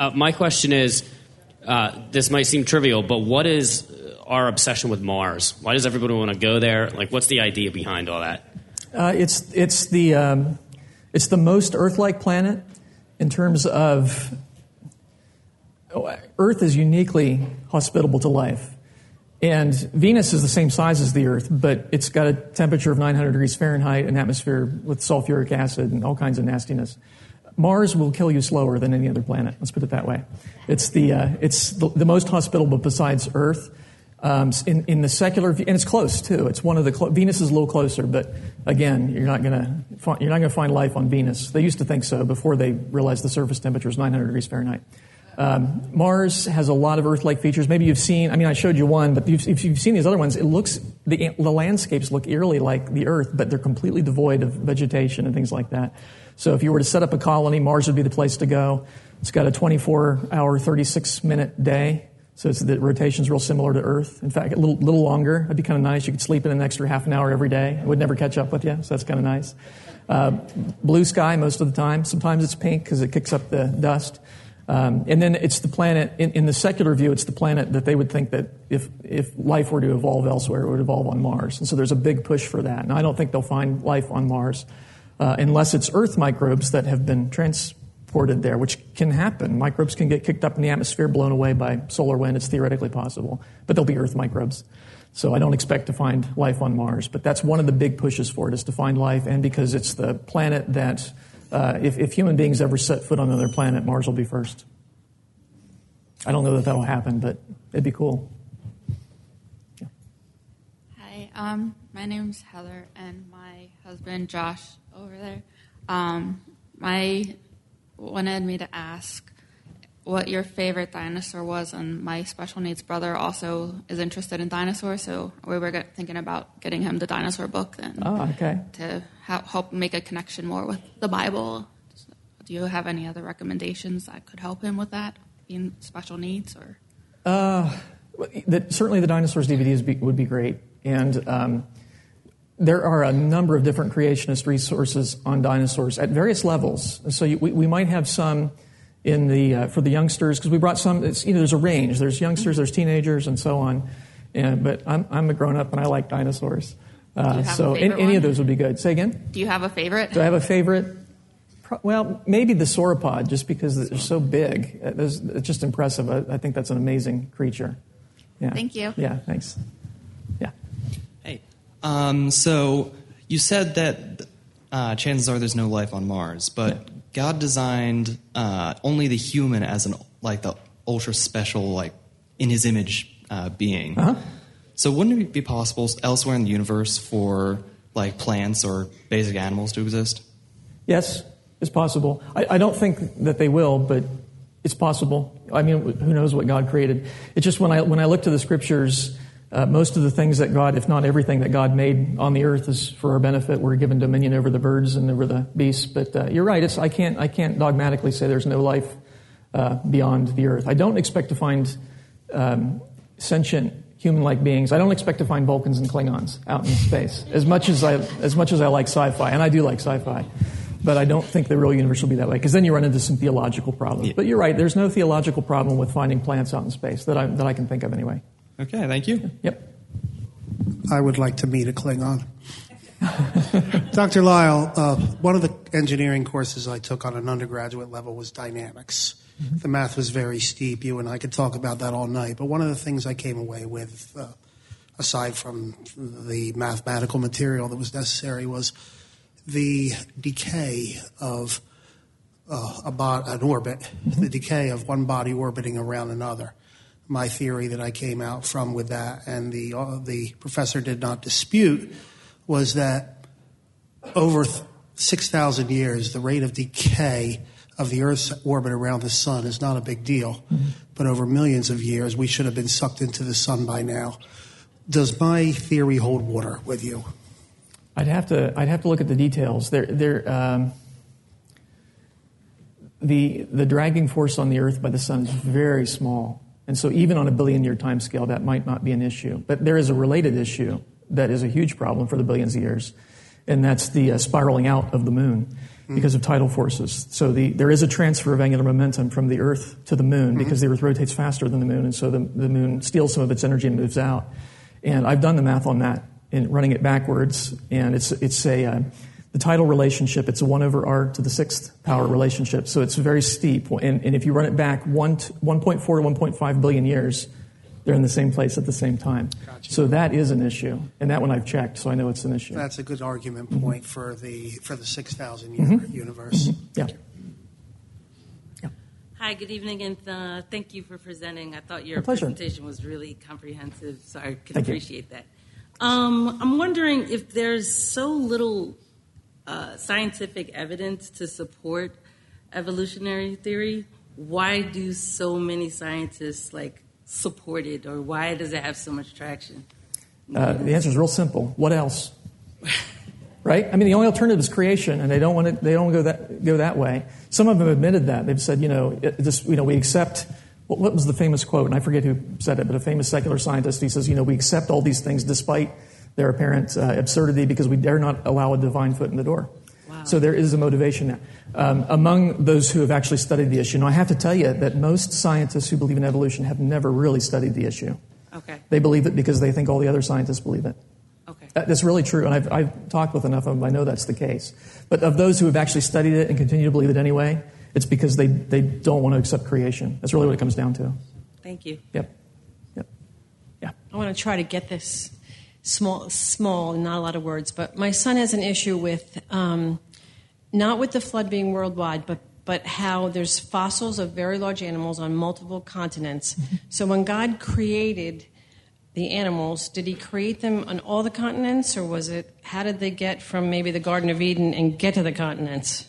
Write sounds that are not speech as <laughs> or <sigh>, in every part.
Uh, my question is uh, this might seem trivial, but what is our obsession with Mars? Why does everybody want to go there? Like, what's the idea behind all that? Uh, it's, it's, the, um, it's the most Earth like planet in terms of oh, Earth is uniquely hospitable to life. And Venus is the same size as the Earth, but it's got a temperature of 900 degrees Fahrenheit, an atmosphere with sulfuric acid and all kinds of nastiness. Mars will kill you slower than any other planet. Let's put it that way. It's the, uh, it's the, the, most hospitable besides Earth. Um, in, in the secular view, and it's close too. It's one of the clo- Venus is a little closer, but again, you're not going to you're not to find life on Venus. They used to think so before they realized the surface temperature is 900 degrees Fahrenheit. Um, Mars has a lot of Earth-like features. Maybe you've seen. I mean, I showed you one, but you've, if you've seen these other ones, it looks the, the landscapes look eerily like the Earth, but they're completely devoid of vegetation and things like that. So if you were to set up a colony, Mars would be the place to go. It's got a 24-hour, 36-minute day. So the rotation's real similar to Earth. In fact, a little, little longer. That'd be kind of nice. You could sleep in an extra half an hour every day. It would never catch up with you, so that's kind of nice. Uh, blue sky most of the time. Sometimes it's pink because it kicks up the dust. Um, and then it's the planet, in, in, the secular view, it's the planet that they would think that if, if life were to evolve elsewhere, it would evolve on Mars. And so there's a big push for that. And I don't think they'll find life on Mars uh, unless it's Earth microbes that have been transported there, which can happen. Microbes can get kicked up in the atmosphere, blown away by solar wind. It's theoretically possible. But they'll be Earth microbes. So I don't expect to find life on Mars. But that's one of the big pushes for it, is to find life, and because it's the planet that uh, if, if, human beings ever set foot on another planet, Mars will be first. I don't know that that'll happen, but it'd be cool. Yeah. Hi, um, my name's Heather, and my husband Josh over there. Um, my wanted me to ask what your favorite dinosaur was, and my special needs brother also is interested in dinosaurs, so we were get, thinking about getting him the dinosaur book then. Oh, okay. To ha- help make a connection more with the Bible. Do you have any other recommendations that could help him with that, being special needs or? Uh, the, certainly, the dinosaurs DVDs be, would be great, and. Um, there are a number of different creationist resources on dinosaurs at various levels. So you, we, we might have some in the uh, for the youngsters because we brought some. It's, you know, there's a range. There's youngsters, there's teenagers, and so on. And, but I'm, I'm a grown up and I like dinosaurs. Uh, so in, any of those would be good. Say again. Do you have a favorite? Do I have a favorite? Well, maybe the sauropod, just because they're so big. It's just impressive. I, I think that's an amazing creature. Yeah. Thank you. Yeah. Thanks. Um, so you said that uh, chances are there's no life on Mars, but yeah. God designed uh, only the human as an like the ultra special, like in His image uh, being. Uh-huh. So wouldn't it be possible elsewhere in the universe for like plants or basic animals to exist? Yes, it's possible. I, I don't think that they will, but it's possible. I mean, who knows what God created? It's just when I when I look to the scriptures uh, most of the things that God, if not everything that God made on the earth, is for our benefit. We're given dominion over the birds and over the beasts. But uh, you're right. I can't. I can't dogmatically say there's no life uh, beyond the earth. I don't expect to find um, sentient human-like beings. I don't expect to find Vulcans and Klingons out in space. As much as I, as much as I like sci-fi, and I do like sci-fi, but I don't think the real universe will be that way because then you run into some theological problems. Yeah. But you're right. There's no theological problem with finding plants out in space that I that I can think of anyway. Okay, thank you. Yep. I would like to meet a Klingon. <laughs> Dr. Lisle, uh, one of the engineering courses I took on an undergraduate level was dynamics. Mm-hmm. The math was very steep. You and I could talk about that all night. But one of the things I came away with, uh, aside from the mathematical material that was necessary, was the decay of uh, a bo- an orbit, mm-hmm. the decay of one body orbiting around another my theory that I came out from with that, and the uh, the professor did not dispute, was that over six thousand years, the rate of decay of the Earth's orbit around the sun is not a big deal, mm-hmm. but over millions of years, we should have been sucked into the sun by now. Does my theory hold water with you? I'd have to I'd have to look at the details. There there. Um, the, the dragging force on the Earth by the sun is very small. And so, even on a billion year time scale, that might not be an issue. But there is a related issue that is a huge problem for the billions of years, and that's the uh, spiraling out of the moon. because of tidal forces. So the, there is a transfer of angular momentum from the Earth to the Moon because the Earth rotates faster than the Moon, and so the, the Moon steals some of its energy and moves out. And I've done the math on that in running it backwards, and it's it's a uh, the tidal relationship. It's a one over r to the sixth power relationship, so it's very steep. And, and if you run it back one to, 1.4 to 1.5 billion years, they're in the same place at the same time. Gotcha. So that is an issue, and that one I've checked, so I know it's an issue. That's a good argument point for the for the six thousand year universe. yeah. Hi, good evening, and uh, thank you for presenting. I thought your presentation was really comprehensive, so I can Thank you. appreciate that. Um, I'm wondering if there's so little uh, scientific evidence to support evolutionary theory, why do so many scientists like support it, or why does it have so much traction? Uh, the answer is real simple. What else? <laughs> right? I mean, the only alternative is creation, and they don't want to. They don't go that go that way. Some of them admitted that. They've said, you know, this, you know, we accept. What was the famous quote? And I forget who said it, but a famous secular scientist. He says, you know, we accept all these things despite their apparent uh, absurdity because we dare not allow a divine foot in the door. Wow. So there is a motivation there. Um, among those who have actually studied the issue, now I have to tell you that most scientists who believe in evolution have never really studied the issue. Okay, They believe it because they think all the other scientists believe it. okay. That's really true, and I've, I've talked with enough of them. I know that's the case. But of those who have actually studied it and continue to believe it anyway, it's because they, they don't want to accept creation. That's really what it comes down to. Thank you. Yep. Yep. Yeah. I want to try to get this small, small, not a lot of words, but my son has an issue with um, not with the flood being worldwide, but but how there's fossils of very large animals on multiple continents. So when God created the animals, did He create them on all the continents, or was it how did they get from maybe the Garden of Eden and get to the continents?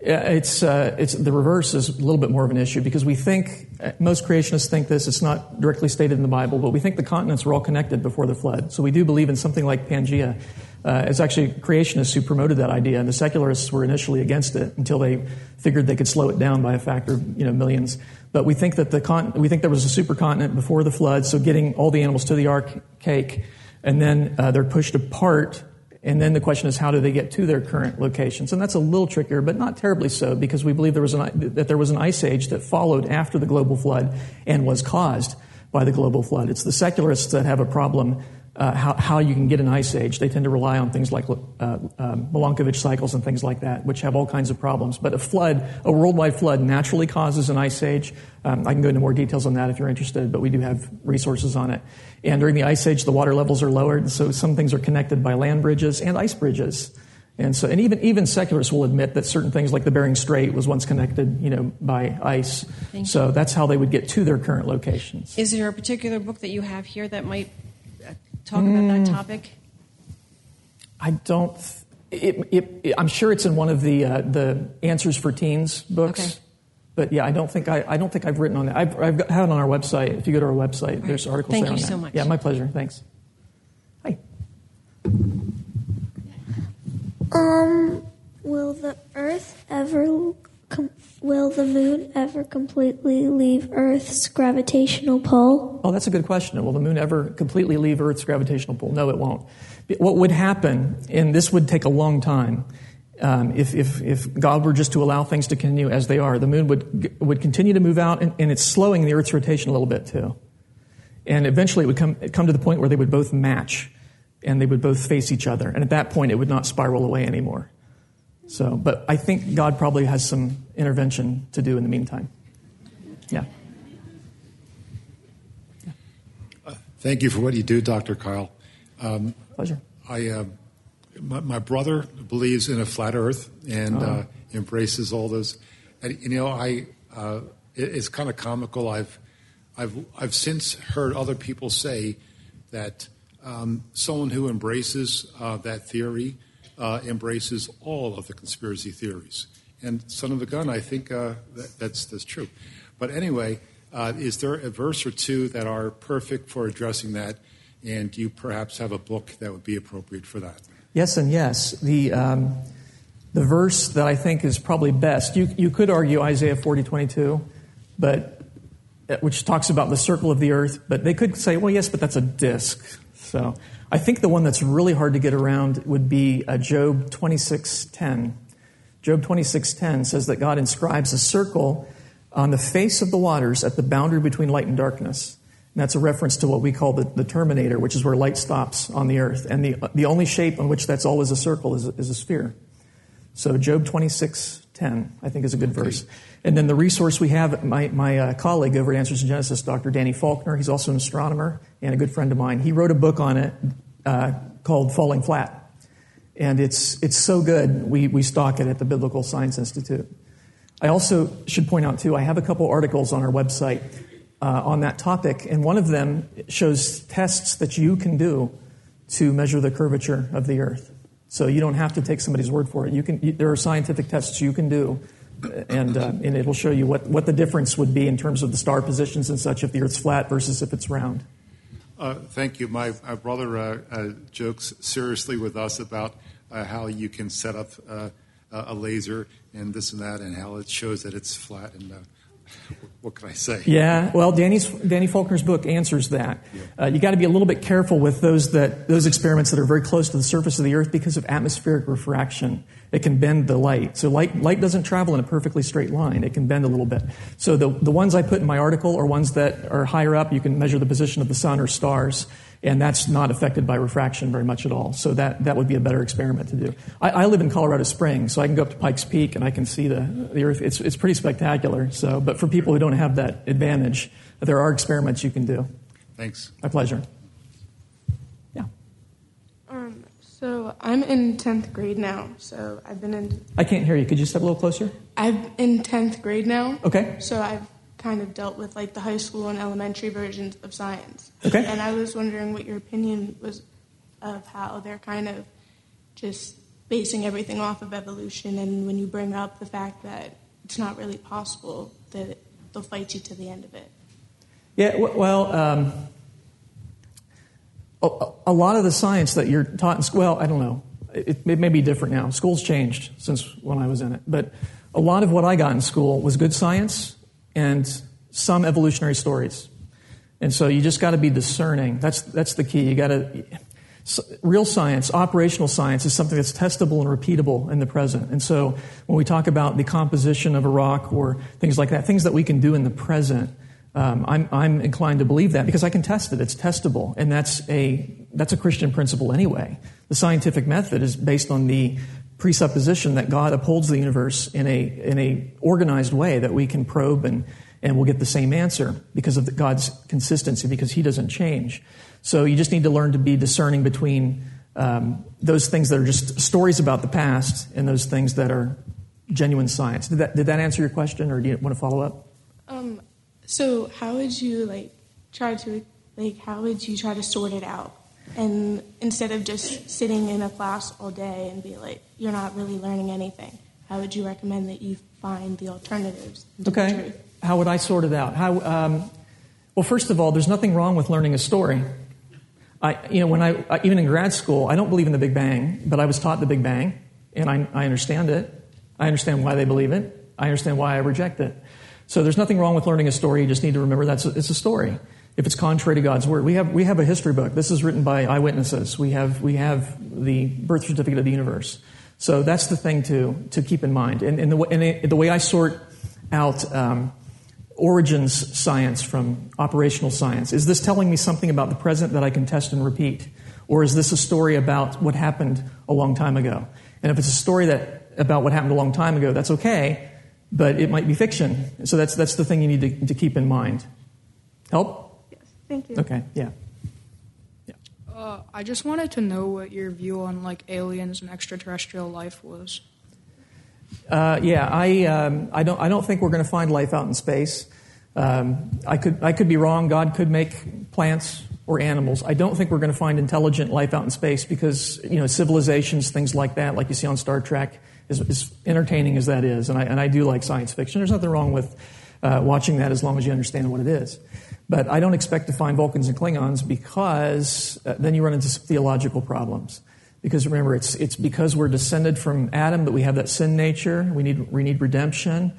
It's, uh, it's, the reverse is a little bit more of an issue because we think, uh, most creationists think this, it's not directly stated in the Bible, but we think the continents were all connected before the flood. So we do believe in something like Pangea. Uh, it's actually creationists who promoted that idea, and the secularists were initially against it until they figured they could slow it down by a factor of you know, millions. But we think that the con- we think there was a supercontinent before the flood, so getting all the animals to the archaic, and then uh, they're pushed apart and then the question is, how do they get to their current locations? And that's a little trickier, but not terribly so, because we believe there was an, that there was an ice age that followed after the global flood and was caused by the global flood. It's the secularists that have a problem uh, how, how you can get an ice age. They tend to rely on things like uh, um, Milankovitch cycles and things like that, which have all kinds of problems. But a flood, a worldwide flood, naturally causes an ice age. Um, I can go into more details on that if you're interested, but we do have resources on it. And during the ice age, the water levels are lowered, so some things are connected by land bridges and ice bridges. And so, and even even secularists will admit that certain things like the Bering Strait was once connected, you know, by ice. Thank so that's how they would get to their current locations. Is there a particular book that you have here that might talk about that topic? I don't. It, it, it, I'm sure it's in one of the uh, the answers for teens books. Okay. But yeah, I don't think I, I don't think I've written on that. I've, I've got, have it on our website. If you go to our website, there's articles Thank there you on so that. much. Yeah, my pleasure. Thanks. Hi. Um, will the Earth ever, com- will the Moon ever completely leave Earth's gravitational pull? Oh, that's a good question. Will the moon ever completely leave Earth's gravitational pull? No, it won't. What would happen, and this would take a long time, um, if, if, if God were just to allow things to continue as they are, the moon would, would continue to move out, and, and it's slowing the Earth's rotation a little bit too. And eventually it would come, come to the point where they would both match, and they would both face each other. And at that point, it would not spiral away anymore. So, but I think God probably has some intervention to do in the meantime. Yeah. Thank you for what you do, Dr. Kyle. Um, Pleasure. I, uh, my, my brother believes in a flat Earth and uh, embraces all those. And you know, I uh, it, it's kind of comical. I've I've I've since heard other people say that um, someone who embraces uh, that theory uh, embraces all of the conspiracy theories. And son of a gun, I think uh, that, that's that's true. But anyway, uh, is there a verse or two that are perfect for addressing that? And do you perhaps have a book that would be appropriate for that? Yes and yes. The, um, the verse that I think is probably best, you, you could argue Isaiah 40, 22, but, uh, which talks about the circle of the earth, but they could say, well, yes, but that's a disk. So I think the one that's really hard to get around would be uh, Job 26:10. Job 26:10 says that God inscribes a circle on the face of the waters at the boundary between light and darkness. And that's a reference to what we call the, the terminator, which is where light stops on the earth. And the, the only shape on which that's always a circle is, is a sphere. So Job 26:10, I think, is a good verse. And then the resource we have, my, my uh, colleague over at Answers in Genesis, Dr. Danny Faulkner, he's also an astronomer and a good friend of mine. He wrote a book on it uh, called Falling Flat. And it's, it's so good, we, we stock it at the Biblical Science Institute. I also should point out, too, I have a couple articles on our website uh, on that topic, and one of them shows tests that you can do to measure the curvature of the Earth. So you don't have to take somebody's word for it. You can, you, there are scientific tests you can do, and, uh, and it will show you what, what the difference would be in terms of the star positions and such if the Earth's flat versus if it's round. Uh, thank you. My, my brother uh, uh, jokes seriously with us about uh, how you can set up uh, a laser and this and that, and how it shows that it's flat. And <laughs> what can I say? Yeah, well, Danny's, Danny Faulkner's book answers that. Yeah. Uh, you got to be a little bit careful with those that those experiments that are very close to the surface of the Earth because of atmospheric refraction. It can bend the light. So light light doesn't travel in a perfectly straight line. It can bend a little bit. So the the ones I put in my article are ones that are higher up. You can measure the position of the sun or stars and that's not affected by refraction very much at all. So that, that would be a better experiment to do. I, I, live in Colorado Springs, so I can go up to Pikes Peak and I can see the, the Earth. It's, it's pretty spectacular. So, but for people who don't have that advantage, there are experiments you can do. Thanks. My pleasure. Yeah. Um, so I'm in 10th grade now. So I've been in. I can't hear you. Could you step a little closer? I'm in 10th grade now. Okay. So I've kind of dealt with like the high school and elementary versions of science. Okay. And I was wondering what your opinion was of how they're kind of just basing everything off of evolution, and when you bring up the fact that it's not really possible, that they'll fight you to the end of it. Yeah, well, um, a, lot of the science that you're taught in school, well, I don't know. It, it may be different now. School's changed since when I was in it. But a lot of what I got in school was good science and some evolutionary stories. And so you just got to be discerning. That's, that's the key. You got to, real science, operational science is something that's testable and repeatable in the present. And so when we talk about the composition of a rock or things like that, things that we can do in the present, um, I'm, I'm inclined to believe that because I can test it. It's testable. And that's a, that's a Christian principle anyway. The scientific method is based on the presupposition that God upholds the universe in a, in a organized way that we can probe and, and we'll get the same answer because of the, God's consistency, because He doesn't change. So you just need to learn to be discerning between um, those things that are just stories about the past and those things that are genuine science. Did that, did that answer your question, or do you want to follow up? Um, so how would you like try to like how would you try to sort it out? and instead of just sitting in a class all day and be like you're not really learning anything. How would you recommend that you find the alternatives? Okay. the how would i sort it out? How um, well first of all there's nothing wrong with learning a story. I, you know when I, I even in grad school i don't believe in the big bang but i was taught the big bang and I, I understand it. I understand why they believe it. I understand why i reject it. So there's nothing wrong with learning a story. You just need to remember that it's a story. If it's contrary to God's word. We have, we have a history book. This is written by eyewitnesses. We have, we have the birth certificate of the universe. So that's the thing to, to keep in mind. And, and, the, and it, the way I sort out um, origins science from operational science is this telling me something about the present that I can test and repeat? Or is this a story about what happened a long time ago? And if it's a story that, about what happened a long time ago, that's okay, but it might be fiction. So that's, that's the thing you need to, to keep in mind. Help? Yes, thank you. Okay, yeah. Uh, I just wanted to know what your view on like aliens and extraterrestrial life was. Uh, yeah, I, um, I, don't, I don't think we're going to find life out in space. Um, I, could, I could be wrong. God could make plants or animals. I don't think we're going to find intelligent life out in space because, you know, civilizations, things like that, like you see on Star Trek, as, as entertaining as that is, and I, and I do like science fiction. There's nothing wrong with uh, watching that as long as you understand what it is. But I don't expect to find Vulcans and Klingons because uh, then you run into theological problems. Because remember, it's, it's because we're descended from Adam that we have that sin nature. We need, we need redemption.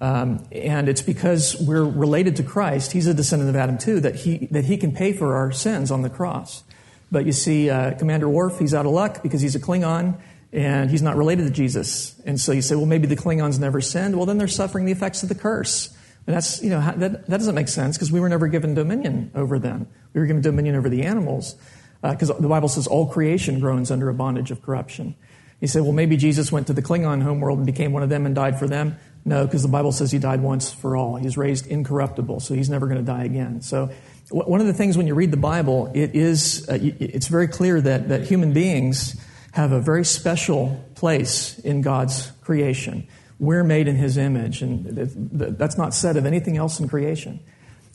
Um, and it's because we're related to Christ, he's a descendant of Adam too, that he, that he can pay for our sins on the cross. But you see, uh, Commander Worf, he's out of luck because he's a Klingon, and he's not related to Jesus. And so you say, well, maybe the Klingons never sinned. Well, then they're suffering the effects of the curse. And that's, you know, that, that doesn't make sense because we were never given dominion over them. We were given dominion over the animals because uh, the Bible says all creation groans under a bondage of corruption. You say, well, maybe Jesus went to the Klingon homeworld and became one of them and died for them. No, because the Bible says he died once for all. He's raised incorruptible, so he's never going to die again. So, one of the things when you read the Bible, it is, uh, it's very clear that, that human beings have a very special place in God's creation. We're made in his image, and that's not said of anything else in creation.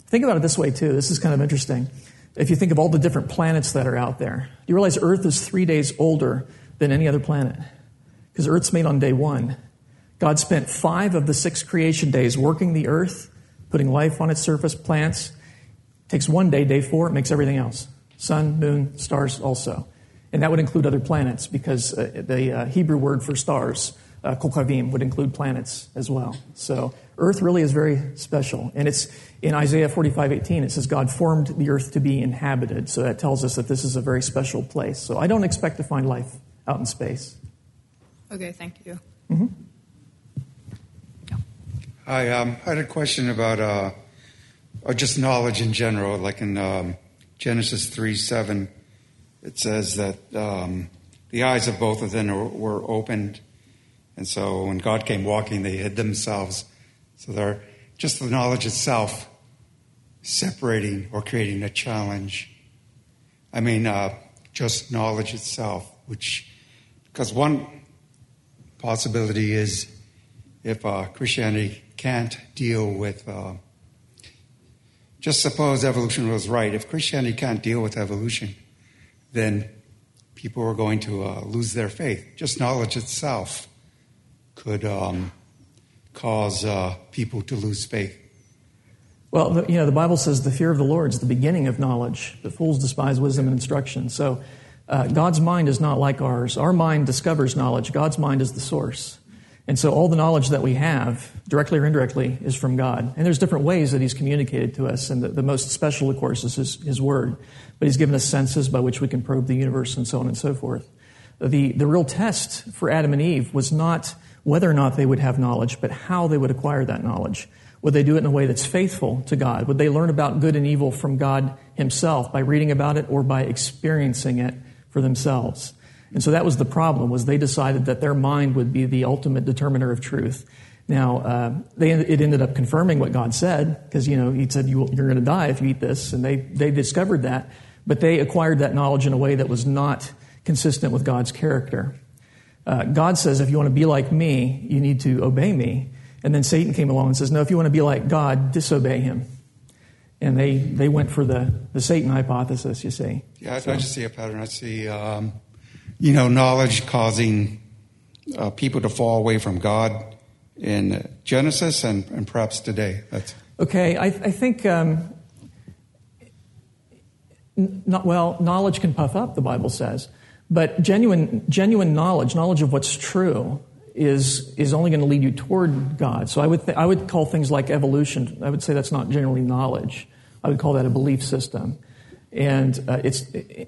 Think about it this way, too. This is kind of interesting. If you think of all the different planets that are out there, do you realize Earth is three days older than any other planet because Earth's made on day one. God spent five of the six creation days working the earth, putting life on its surface, plants. It takes one day, day four, it makes everything else sun, moon, stars also. And that would include other planets because uh, the uh, Hebrew word for stars, uh, kokavim, would include planets as well. So Earth really is very special. And it's in Isaiah 45 18, it says, God formed the earth to be inhabited. So that tells us that this is a very special place. So I don't expect to find life out in space. Okay, thank you. Mm-hmm. Hi, um, I had a question about uh, or just knowledge in general. Like in um, Genesis 3 7, it says that um, the eyes of both of them were opened. And so when God came walking, they hid themselves. So they're just the knowledge itself separating or creating a challenge. I mean, uh, just knowledge itself, which, because one possibility is if uh, Christianity can't deal with. Uh, just suppose evolution was right. If Christianity can't deal with evolution, then people are going to uh, lose their faith. Just knowledge itself could um, cause uh, people to lose faith. Well, you know, the Bible says the fear of the Lord is the beginning of knowledge. The fools despise wisdom and instruction. So uh, God's mind is not like ours. Our mind discovers knowledge. God's mind is the source. And so all the knowledge that we have, directly or indirectly, is from God. And there's different ways that He's communicated to us. And the, the most special, of course, is his, his, Word. But He's given us senses by which we can probe the universe and so on and so forth. The, the real test for Adam and Eve was not whether or not they would have knowledge, but how they would acquire that knowledge. Would they do it in a way that's faithful to God? Would they learn about good and evil from God Himself by reading about it or by experiencing it for themselves? And so that was the problem, was they decided that their mind would be the ultimate determiner of truth. Now, uh, they, it ended up confirming what God said, because, you know, He said, you, are going to die if you eat this, and they, they discovered that. But they acquired that knowledge in a way that was not consistent with God's character. Uh, God says, if you want to be like me, you need to obey me. And then Satan came along and says, no, if you want to be like God, disobey him. And they, they went for the, the Satan hypothesis, you see. Yeah, I, so. I just see a pattern. I see um, you know, knowledge causing uh, people to fall away from God in Genesis and, and perhaps today. That's okay. I, I think, um, not, well, knowledge can puff up. The Bible says, but genuine, genuine knowledge, knowledge of what's true, is is only going to lead you toward God. So I would th- I would call things like evolution. I would say that's not generally knowledge. I would call that a belief system. And uh, it's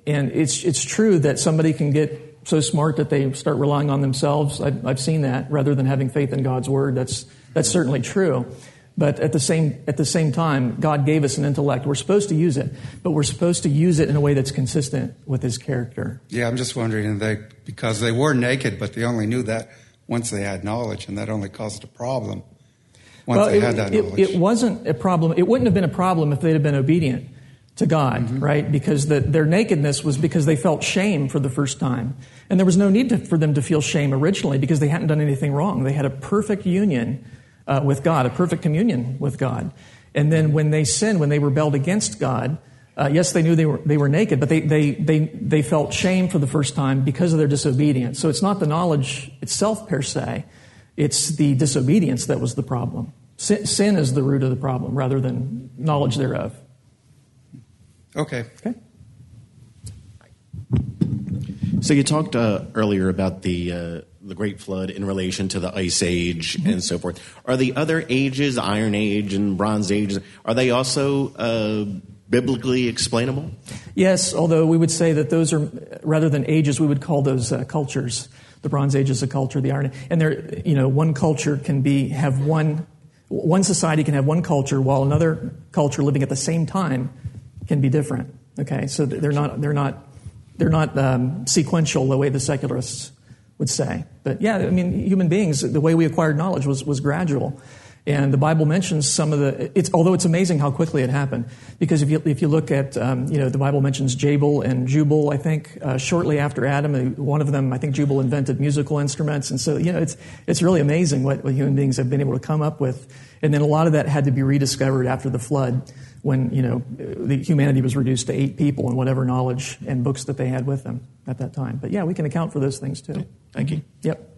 and it's it's true that somebody can get so smart that they start relying on themselves. I've, I've seen that rather than having faith in God's word. That's that's certainly true. But at the same at the same time, God gave us an intellect. We're supposed to use it, but we're supposed to use it in a way that's consistent with His character. Yeah, I'm just wondering, they because they were naked, but they only knew that once they had knowledge, and that only caused a problem. Once well, they it, had that knowledge, it, it wasn't a problem. It wouldn't have been a problem if they'd have been obedient to God, mm-hmm. right? Because the, their nakedness was because they felt shame for the first time. And there was no need to, for them to feel shame originally because they hadn't done anything wrong. They had a perfect union uh, with God, a perfect communion with God. And then when they sinned, when they rebelled against God, uh, yes, they knew they were, they were naked, but they, they, they, they felt shame for the first time because of their disobedience. So it's not the knowledge itself per se, it's the disobedience that was the problem. Sin, sin is the root of the problem rather than knowledge thereof. Okay. Okay. So you talked uh, earlier about the uh, the Great Flood in relation to the Ice Age mm-hmm. and so forth. Are the other ages, Iron Age and Bronze Age, are they also uh, biblically explainable? Yes, although we would say that those are rather than ages, we would call those uh, cultures. The Bronze Age is a culture. The Iron, Age. and there, you know, one culture can be have one. One society can have one culture, while another culture living at the same time can be different. Okay, so they're not they're not they're not um, sequential the way the secularists would say. But yeah, I mean, human beings, the way we acquired knowledge was was gradual. And the Bible mentions some of the, it's, although it's amazing how quickly it happened. Because if you, if you look at, um, you know, the Bible mentions Jabal and Jubal, I think, uh, shortly after Adam. Uh, one of them, I think Jubal invented musical instruments. And so, you know, it's, it's really amazing what, what human beings have been able to come up with. And then a lot of that had to be rediscovered after the flood when, you know, the humanity was reduced to eight people and whatever knowledge and books that they had with them at that time. But yeah, we can account for those things too. Thank you. Yep.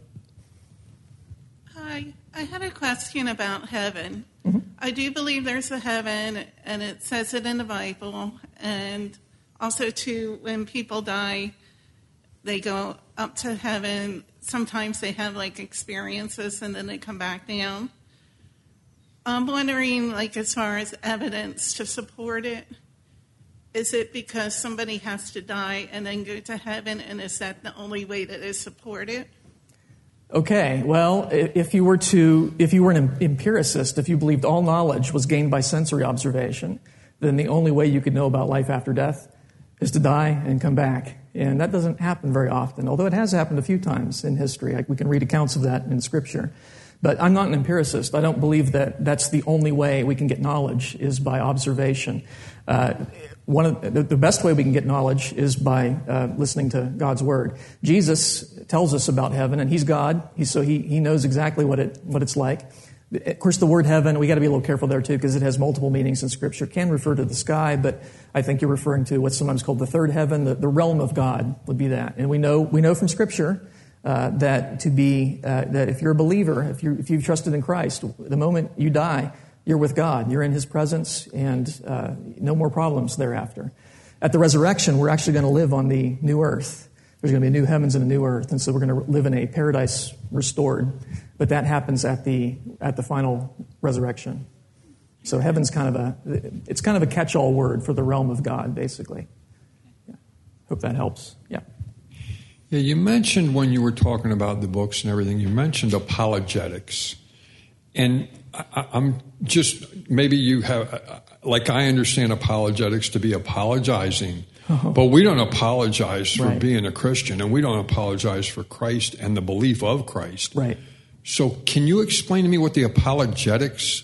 I had a question about heaven. Mm-hmm. I do believe there's a heaven, and it says it in the Bible. And also, too, when people die, they go up to heaven. Sometimes they have like experiences, and then they come back down. I'm wondering, like, as far as evidence to support it, is it because somebody has to die and then go to heaven, and is that the only way that is supported? Okay, well, if you were to, if you were an empiricist, if you believed all knowledge was gained by sensory observation, then the only way you could know about life after death is to die and come back. And that doesn't happen very often, although it has happened a few times in history. We can read accounts of that in Scripture. But I'm not an empiricist. I don't believe that that's the only way we can get knowledge is by observation. Uh, one of the, the, best way we can get knowledge is by uh, listening to God's word. Jesus tells us about heaven, and He's God, so he, he knows exactly what it what it's like. Of course, the word heaven we got to be a little careful there too because it has multiple meanings in Scripture. It can refer to the sky, but I think you're referring to what's sometimes called the third heaven, the, the realm of God would be that. And we know we know from Scripture uh, that to be uh, that if you're a believer, if you if you've trusted in Christ, the moment you die, you're with God. You're in His presence, and uh, no more problems thereafter. At the resurrection, we're actually going to live on the new earth. There's going to be a new heavens and a new earth, and so we're going to live in a paradise restored. But that happens at the at the final resurrection. So heaven's kind of a it's kind of a catch-all word for the realm of God, basically. Yeah. Hope that helps. Yeah. Yeah, you mentioned when you were talking about the books and everything, you mentioned apologetics. And I, am just, maybe you have, like I understand apologetics to be apologizing, oh. but we don't apologize for right. being a Christian and we don't apologize for Christ and the belief of Christ. Right. So can you explain to me what the apologetics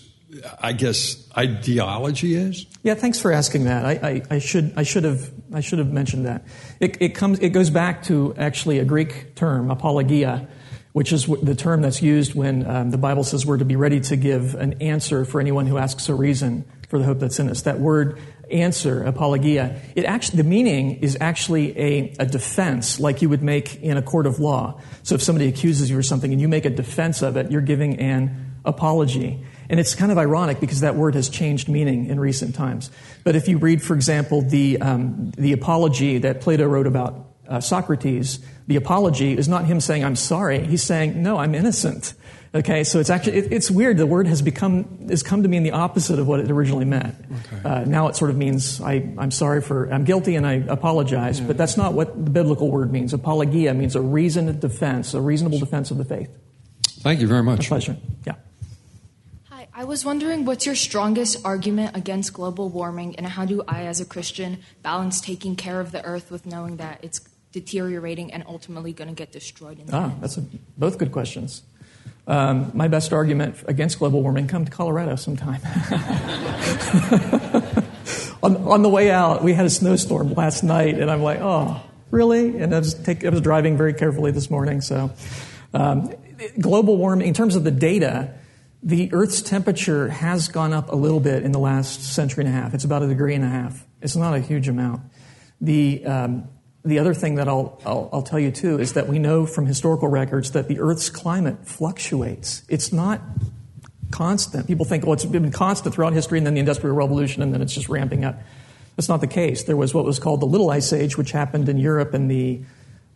I guess ideology is? Yeah, thanks for asking that. I, I, I, should I should have I should have mentioned that. It, it comes it goes back to actually a Greek term, apologia, which is the term that's used when um, the Bible says we're to be ready to give an answer for anyone who asks a reason for the hope that's in us. That word answer, apologia, it actually the meaning is actually a, a defense, like you would make in a court of law. So if somebody accuses you of something and you make a defense of it, you're giving an apology. And it's kind of ironic because that word has changed meaning in recent times. But if you read, for example, the, um, the apology that Plato wrote about uh, Socrates, the apology is not him saying, I'm sorry. He's saying, no, I'm innocent. Okay, so it's actually, it, it's weird. The word has become, has come to mean the opposite of what it originally meant. Okay. Uh, now it sort of means, I, I'm sorry for, I'm guilty and I apologize, yeah. but that's not what the biblical word means. Apologia means a reasoned defense, a reasonable defense of the faith. Thank you very much. My pleasure. Yeah. I was wondering what's your strongest argument against global warming, and how do I, as a Christian, balance taking care of the earth with knowing that it's deteriorating and ultimately going to get destroyed? In the ah, end? that's a, both good questions. Um, my best argument against global warming: come to Colorado sometime. <laughs> on, on, the way out, we had a snowstorm last night, and I'm like, oh, really? And I was, take, I was driving very carefully this morning. So, um, global warming, in terms of the data the Earth's temperature has gone up a little bit in the last century and a half. It's about a degree and a half. It's not a huge amount. The, um, the other thing that I'll, I'll, I'll, tell you too is that we know from historical records that the Earth's climate fluctuates. It's not constant. People think, well, it's been constant throughout history and then the Industrial Revolution and then it's just ramping up. That's not the case. There was what was called the Little Ice Age, which happened in Europe in the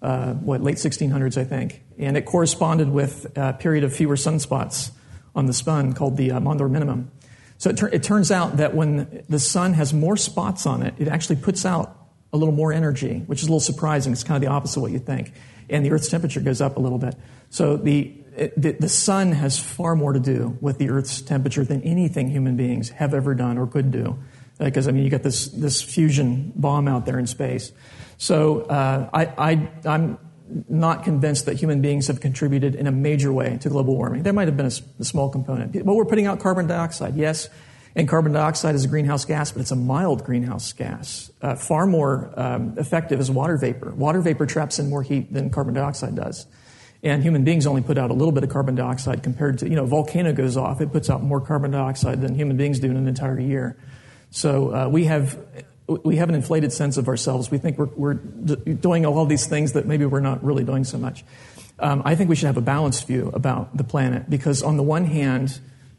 uh, what late 1600s, I think, and it corresponded with a period of fewer sunspots on the sun called the uh, minimum. So it, ter- it, turns out that when the sun has more spots on it, it actually puts out a little more energy, which is a little surprising. It's kind of the opposite of what you think. And the Earth's temperature goes up a little bit. So the, the, the sun has far more to do with the Earth's temperature than anything human beings have ever done or could do. Because, I mean, you got this, this fusion bomb out there in space. So uh, I, I, I'm not convinced that human beings have contributed in a major way to global warming. There might have been a, a small component. But we're putting out carbon dioxide, yes. And carbon dioxide is a greenhouse gas, but it's a mild greenhouse gas, uh, far more um, effective as water vapor. Water vapor traps in more heat than carbon dioxide does. And human beings only put out a little bit of carbon dioxide compared to, you know, a volcano goes off, it puts out more carbon dioxide than human beings do in an entire year. So uh, we have we have an inflated sense of ourselves. We think we're, we're doing all these things that maybe we're not really doing so much. Um, I think we should have a balanced view about the planet because, on the one hand,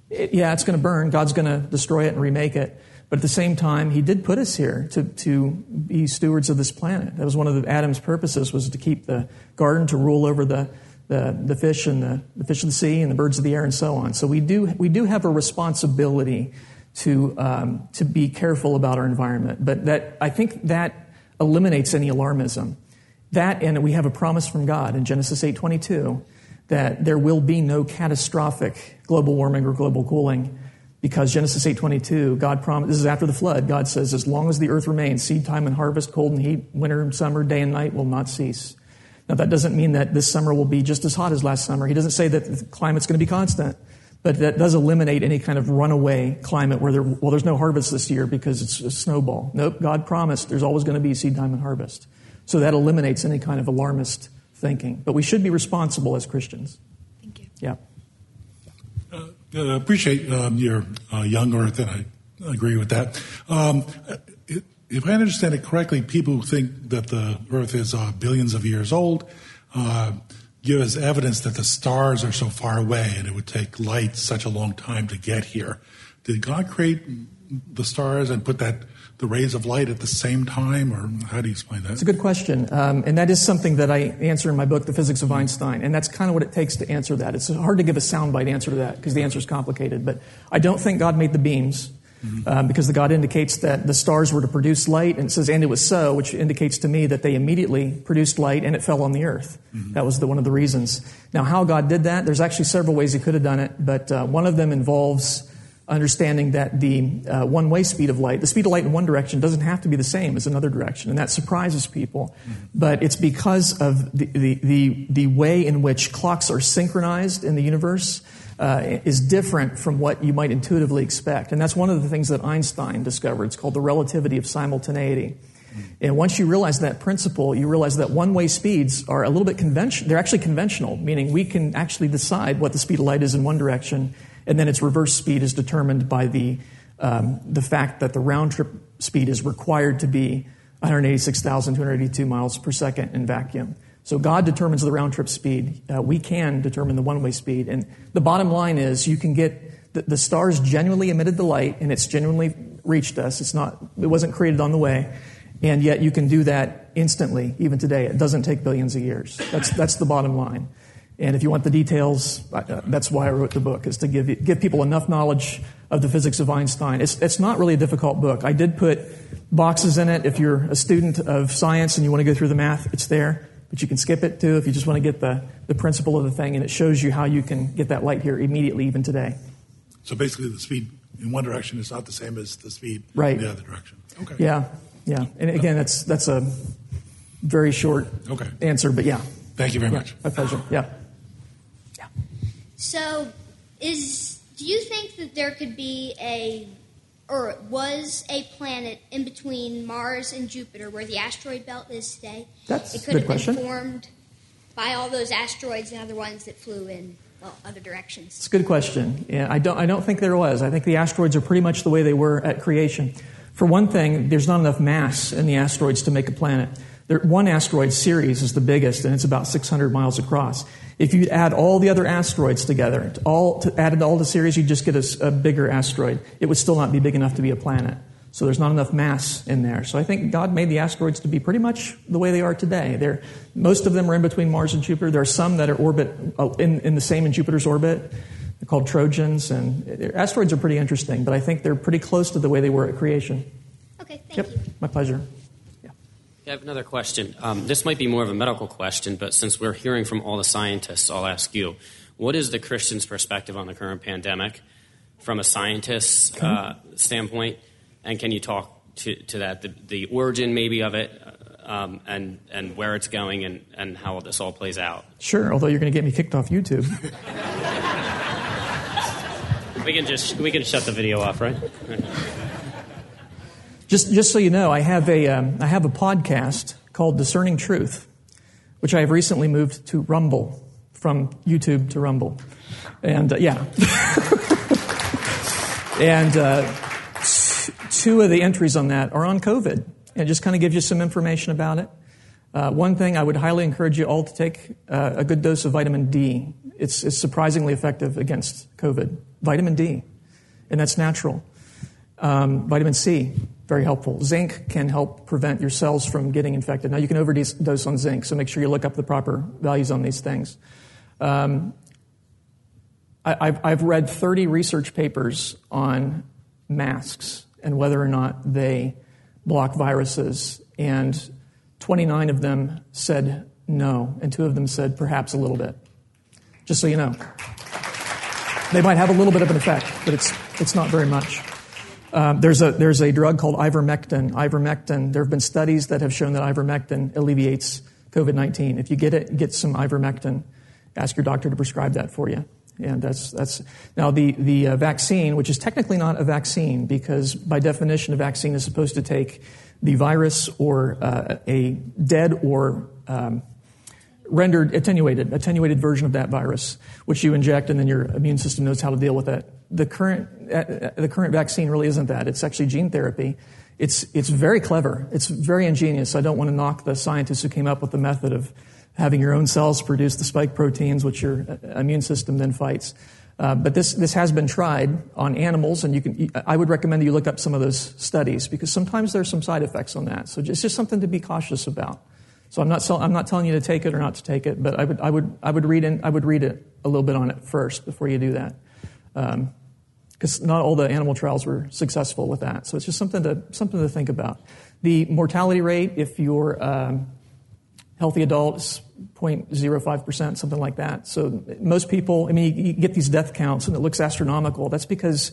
it, yeah, it's going to burn. God's going to destroy it and remake it. But at the same time, He did put us here to, to be stewards of this planet. That was one of the, Adam's purposes was to keep the garden, to rule over the, the, the fish and the, the fish of the sea and the birds of the air and so on. So we do, we do have a responsibility to, um, to be careful about our environment. But that, I think that eliminates any alarmism. That, and we have a promise from God in Genesis 8.22 that there will be no catastrophic global warming or global cooling because Genesis 8.22, God promised, this is after the flood, God says, as long as the earth remains, seed time and harvest, cold and heat, winter and summer, day and night will not cease. Now, that doesn't mean that this summer will be just as hot as last summer. He doesn't say that the climate's going to be constant. But that does eliminate any kind of runaway climate where there, well, there's no harvest this year because it's a snowball. Nope, God promised there's always going to be seed time and harvest. So that eliminates any kind of alarmist thinking. But we should be responsible as Christians. Thank you. Yeah. Uh, I appreciate um, your uh, young earth, and I agree with that. Um, if I understand it correctly, people think that the earth is uh, billions of years old uh, give us evidence that the stars are so far away and it would take light such a long time to get here. Did God create the stars and put that the rays of light at the same time, or how do you explain that? It's a good question, um, and that is something that I answer in my book, The Physics of Einstein, and that's kind of what it takes to answer that. It's hard to give a soundbite answer to that because the answer is complicated, but I don't think God made the beams. Mm-hmm. Um, because the God indicates that the stars were to produce light, and it says, and it was so, which indicates to me that they immediately produced light and it fell on the earth. Mm-hmm. That was the, one of the reasons. Now, how God did that, there's actually several ways He could have done it, but uh, one of them involves understanding that the uh, one way speed of light, the speed of light in one direction, doesn't have to be the same as another direction, and that surprises people. Mm-hmm. But it's because of the, the, the, the way in which clocks are synchronized in the universe uh, is different from what you might intuitively expect. And that's one of the things that Einstein discovered. It's called the relativity of simultaneity. And once you realize that principle, you realize that one way speeds are a little bit conventional. They're actually conventional, meaning we can actually decide what the speed of light is in one direction, and then its reverse speed is determined by the, um, the fact that the round trip speed is required to be 186,282 miles per second in vacuum. So God determines the round trip speed. Uh, we can determine the one way speed. And the bottom line is you can get the, the, stars genuinely emitted the light and it's genuinely reached us. It's not, it wasn't created on the way. And yet you can do that instantly, even today. It doesn't take billions of years. That's, that's the bottom line. And if you want the details, uh, that's why I wrote the book, is to give, give people enough knowledge of the physics of Einstein. It's, it's not really a difficult book. I did put boxes in it. If you're a student of science and you want to go through the math, it's there. But you can skip it too if you just want to get the, the principle of the thing, and it shows you how you can get that light here immediately, even today. So basically, the speed in one direction is not the same as the speed right. in the other direction. Okay. Yeah, yeah. And again, that's that's a very short okay. answer, but yeah. Thank you very yeah, much. My pleasure. Yeah. Yeah. So, is do you think that there could be a or was a planet in between Mars and Jupiter, where the asteroid belt is today. That's it could good have question. been formed by all those asteroids and other ones that flew in well other directions. It's a good question. Yeah, I don't. I don't think there was. I think the asteroids are pretty much the way they were at creation. For one thing, there's not enough mass in the asteroids to make a planet. There, one asteroid Ceres is the biggest, and it's about 600 miles across. If you add all the other asteroids together, all to, added all to Ceres, you'd just get a, a bigger asteroid. It would still not be big enough to be a planet. So there's not enough mass in there. So I think God made the asteroids to be pretty much the way they are today. They're, most of them are in between Mars and Jupiter. There are some that are orbit uh, in, in the same in Jupiter's orbit. They're called Trojans, and asteroids are pretty interesting. But I think they're pretty close to the way they were at creation. Okay, thank yep, you. my pleasure. I have another question. Um, this might be more of a medical question, but since we're hearing from all the scientists, I'll ask you. What is the Christian's perspective on the current pandemic from a scientist's uh, standpoint? And can you talk to, to that, the, the origin maybe of it, um, and, and where it's going, and, and how this all plays out? Sure, although you're going to get me kicked off YouTube. <laughs> We can just we can shut the video off, right? <laughs> Just, just so you know, I have a, um, I have a podcast called Discerning Truth, which I have recently moved to Rumble from YouTube to Rumble. And uh, yeah. <laughs> and uh, t- two of the entries on that are on COVID. And it just kind of gives you some information about it. Uh, one thing I would highly encourage you all to take uh, a good dose of vitamin D. It's, it's surprisingly effective against COVID. Vitamin D, and that's natural. Um, vitamin C, very helpful. Zinc can help prevent your cells from getting infected. Now, you can overdose on zinc, so make sure you look up the proper values on these things. Um, I, have I've read 30 research papers on masks and whether or not they block viruses, and 29 of them said no, and two of them said perhaps a little bit. Just so you know. They might have a little bit of an effect, but it's, it's not very much. Um, there's, a, there's a drug called ivermectin. Ivermectin, there have been studies that have shown that ivermectin alleviates COVID 19. If you get it, get some ivermectin. Ask your doctor to prescribe that for you. And that's, that's now the, the uh, vaccine, which is technically not a vaccine because by definition, a vaccine is supposed to take the virus or uh, a dead or um, rendered attenuated, attenuated version of that virus, which you inject, and then your immune system knows how to deal with it. The current, uh, the current vaccine really isn't that. It's actually gene therapy. It's, it's very clever. It's very ingenious. I don't want to knock the scientists who came up with the method of having your own cells produce the spike proteins, which your uh, immune system then fights. Uh, but this, this has been tried on animals, and you can, I would recommend that you look up some of those studies because sometimes there's some side effects on that. So it's just something to be cautious about. So I'm not, I'm not telling you to take it or not to take it, but I would, I would, I would, read, in, I would read it a little bit on it first before you do that. Because not all the animal trials were successful with that. So it's just something to, something to think about. The mortality rate, if you're um, healthy adults, 0.05%, something like that. So most people, I mean, you, you get these death counts and it looks astronomical. That's because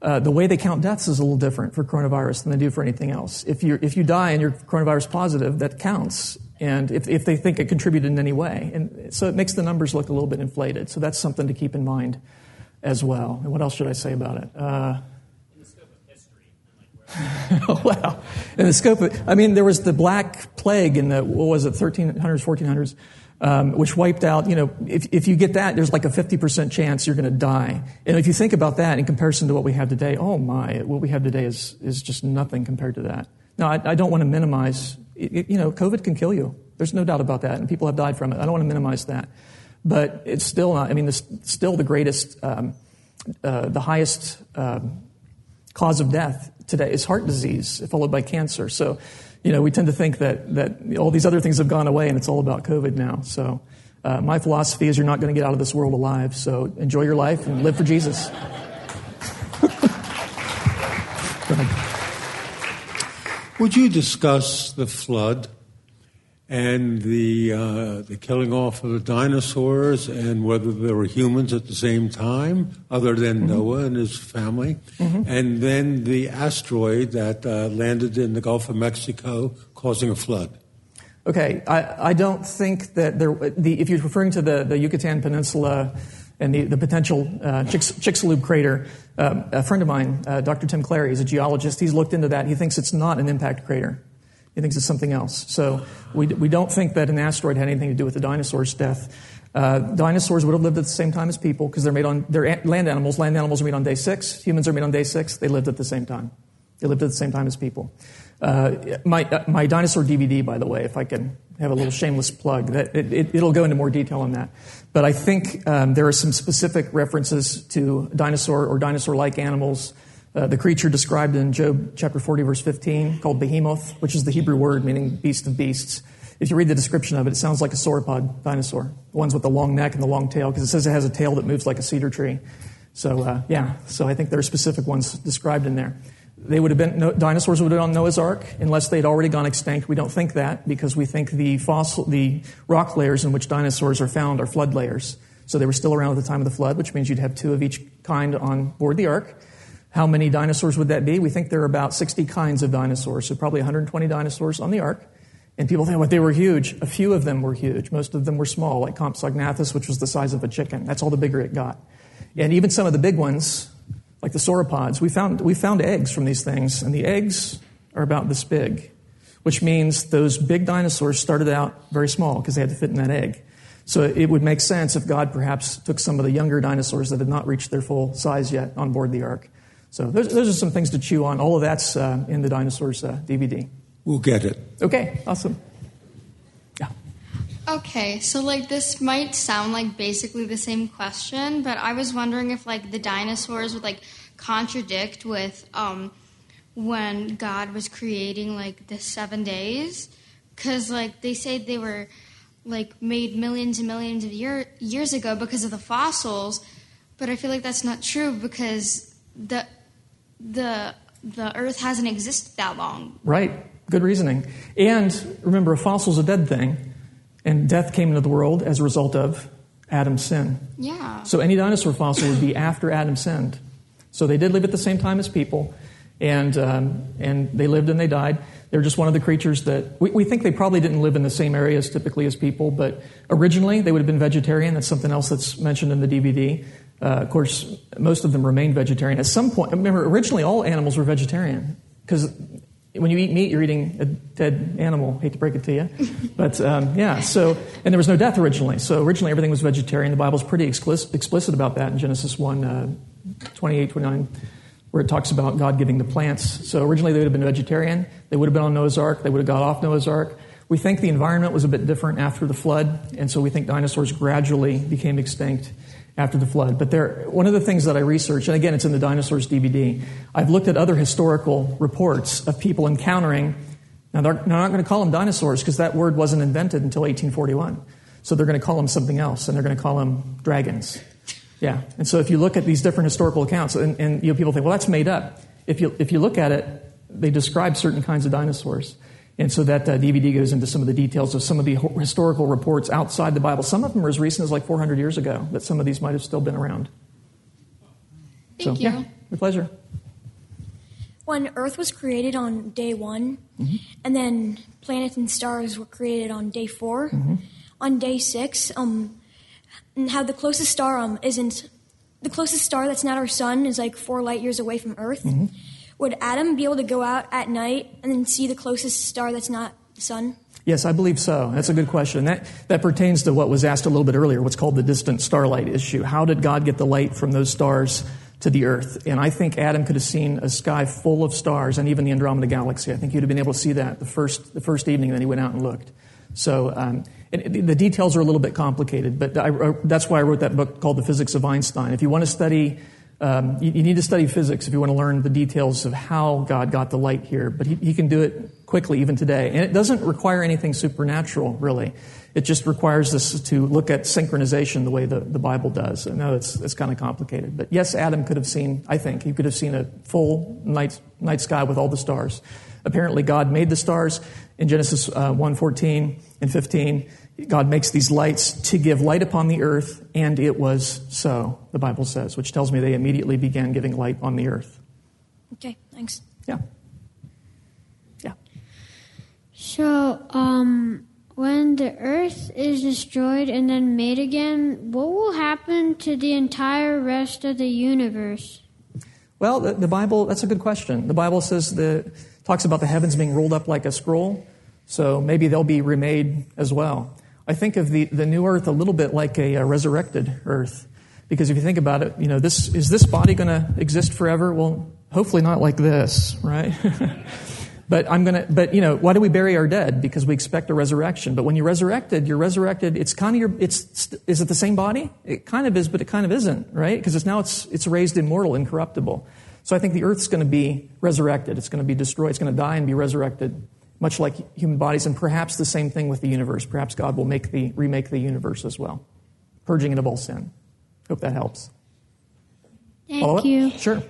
uh, the way they count deaths is a little different for coronavirus than they do for anything else. If you if you die and you're coronavirus positive, that counts and if, if they think it contributed in any way. And so it makes the numbers look a little bit inflated. So that's something to keep in mind as well. And what else should I say about it? Uh, <laughs> wow. In the scope of, I mean, there was the Black Plague in the, what was it, 1300s, 1400s, um, which wiped out, you know, if, if you get that, there's like a 50% chance you're going to die. And if you think about that in comparison to what we have today, oh my, what we have today is, is just nothing compared to that. Now, I, I don't want to minimize it, you know, COVID can kill you. There's no doubt about that, and people have died from it. I don't want to minimize that, but it's still not. I mean, it's still the greatest, um, uh, the highest um, cause of death today is heart disease, followed by cancer. So, you know, we tend to think that that all these other things have gone away, and it's all about COVID now. So, uh, my philosophy is you're not going to get out of this world alive. So, enjoy your life and live for Jesus. <laughs> Would you discuss the flood and the uh, the killing off of the dinosaurs and whether there were humans at the same time, other than mm-hmm. Noah and his family, mm-hmm. and then the asteroid that uh, landed in the Gulf of Mexico, causing a flood? Okay, I, I don't think that there. The, if you're referring to the, the Yucatan Peninsula and the, the potential uh, Chicxulub crater. Uh, a friend of mine, uh, Dr. Tim Clarey, is a geologist. He's looked into that. He thinks it's not an impact crater. He thinks it's something else. So we, we don't think that an asteroid had anything to do with the dinosaurs' death. Uh, dinosaurs would have lived at the same time as people because they're made on they're land animals. Land animals are made on day six. Humans are made on day six. They lived at the same time. They lived at the same time as people. Uh, my, uh, my dinosaur DVD, by the way, if I can have a little shameless plug, that it, will it, go into more detail on that. But I think um, there are some specific references to dinosaur or dinosaur-like animals. Uh, the creature described in Job chapter 40, verse 15, called behemoth, which is the Hebrew word meaning beast of beasts. If you read the description of it, it sounds like a sauropod dinosaur, the ones with the long neck and the long tail, because it says it has a tail that moves like a cedar tree. So, uh, yeah, so I think there are specific ones described in there they would have been no, dinosaurs would have been on Noah's Ark unless they'd already gone extinct. We don't think that because we think the fossil, the rock layers in which dinosaurs are found are flood layers. So they were still around at the time of the flood, which means you'd have two of each kind on board the ark. How many dinosaurs would that be? We think there are about 60 kinds of dinosaurs, so probably 120 dinosaurs on the ark. And people think, well, they were huge. A few of them were huge. Most of them were small, like Compsognathus, which was the size of a chicken. That's all the bigger it got. And even some of the big ones, like the sauropods, we found, we found eggs from these things, and the eggs are about this big, which means those big dinosaurs started out very small because they had to fit in that egg. So it would make sense if God perhaps took some of the younger dinosaurs that had not reached their full size yet on board the ark. So those, those are some things to chew on. All of that's uh, in the dinosaurs uh, DVD. We'll get it. Okay, awesome. Yeah. Okay, so like this might sound like basically the same question, but I was wondering if like the dinosaurs would like contradict with um, when God was creating like the seven days, because like they say they were like made millions and millions of year, years ago because of the fossils, but I feel like that's not true because the the the Earth hasn't existed that long. Right. Good reasoning. And remember, a fossil's a dead thing. And death came into the world as a result of Adam's sin. Yeah. So any dinosaur fossil would be after Adam sinned. So they did live at the same time as people, and, um, and they lived and they died. They're just one of the creatures that we, we think they probably didn't live in the same areas typically as people, but originally they would have been vegetarian. That's something else that's mentioned in the DVD. Uh, of course, most of them remained vegetarian. At some point, remember, originally all animals were vegetarian because when you eat meat, you're eating a dead animal. Hate to break it to you, <laughs> but um, yeah. So, and there was no death originally. So originally everything was vegetarian. The Bible's pretty explicit, explicit about that in Genesis 1, uh, 28, 29, where it talks about God giving the plants. So originally they would have been vegetarian. They would have been on Noah's Ark. They would have got off Noah's Ark. We think the environment was a bit different after the flood, and so we think dinosaurs gradually became extinct after the flood. But there, one of the things that I researched, and again, it's in the Dinosaurs DVD, I've looked at other historical reports of people encountering, now they're, they're not going to call them dinosaurs because that word wasn't invented until 1841. So they're going to call them something else, and they're going to call them dragons. Yeah. And so if you look at these different historical accounts, and, and you know, people think, well, that's made up. If you, if you look at it, they describe certain kinds of dinosaurs. And so that uh, DVD goes into some of the details of some of the historical reports outside the Bible. Some of them are as recent as like 400 years ago, that some of these might have still been around. Thank so, you. Yeah, my pleasure. When Earth was created on day one, Mm-hmm. and then planets and stars were created on day 4 Mm-hmm. on day six, um, and how the closest star um isn't the closest star that's not our sun is like four light years away from Earth. Mm-hmm. Would Adam be able to go out at night and then see the closest star that's not the sun? Yes, I believe so. That's a good question. That, that pertains to what was asked a little bit earlier, what's called the distant starlight issue. How did God get the light from those stars to the earth? And I think Adam could have seen a sky full of stars and even the Andromeda galaxy. I think he would have been able to see that the first, the first evening that he went out and looked. So um, it, the details are a little bit complicated, but I, that's why I wrote that book called The Physics of Einstein. If you want to study um, you, you, need to study physics if you want to learn the details of how God got the light here, but he, he, can do it quickly even today. And it doesn't require anything supernatural, really. It just requires us to look at synchronization the way the, the Bible does. I know it's, it's kind of complicated. But yes, Adam could have seen, I think, he could have seen a full night, night sky with all the stars. Apparently, God made the stars in Genesis uh, 1 14 and 15. God makes these lights to give light upon the earth, and it was so, the Bible says, which tells me they immediately began giving light on the earth. Okay, thanks. Yeah. Yeah. So, um, when the earth is destroyed and then made again, what will happen to the entire rest of the universe? Well, the, the Bible, that's a good question. The Bible says the, talks about the heavens being rolled up like a scroll, so maybe they'll be remade as well. I think of the, the new earth a little bit like a, a resurrected earth. Because if you think about it, you know, this, is this body going to exist forever? Well, hopefully not like this, right? <laughs> but I'm going to, but you know, why do we bury our dead? Because we expect a resurrection. But when you're resurrected, you're resurrected, it's kind of your, it's, is it the same body? It kind of is, but it kind of isn't, right? Because it's now it's, it's raised immortal, incorruptible. So I think the earth's going to be resurrected. It's going to be destroyed. It's going to die and be resurrected, much like human bodies. And perhaps the same thing with the universe. Perhaps God will make the, remake the universe as well, purging it of all sin. Hope that helps. Thank you. Sure.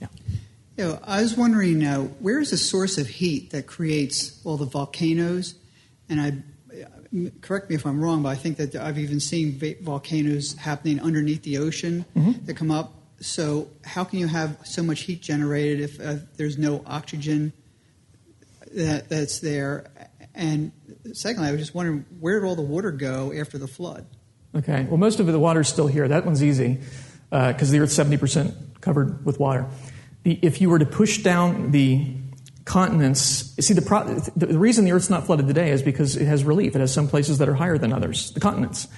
Yeah. You know, I was wondering now, where is the source of heat that creates all the volcanoes? And I correct me if I'm wrong, but I think that I've even seen volcanoes happening underneath the ocean Mhm. that come up. So, how can you have so much heat generated if uh, there's no oxygen that, that's there? And secondly, I was just wondering where did all the water go after the flood? Okay. Well, most of the water's still here. That one's easy because the Earth's 70% covered with water. The, if you were to push down the continents, see, the, pro, the reason the Earth's not flooded today is because it has relief. It has some places that are higher than others, the continents.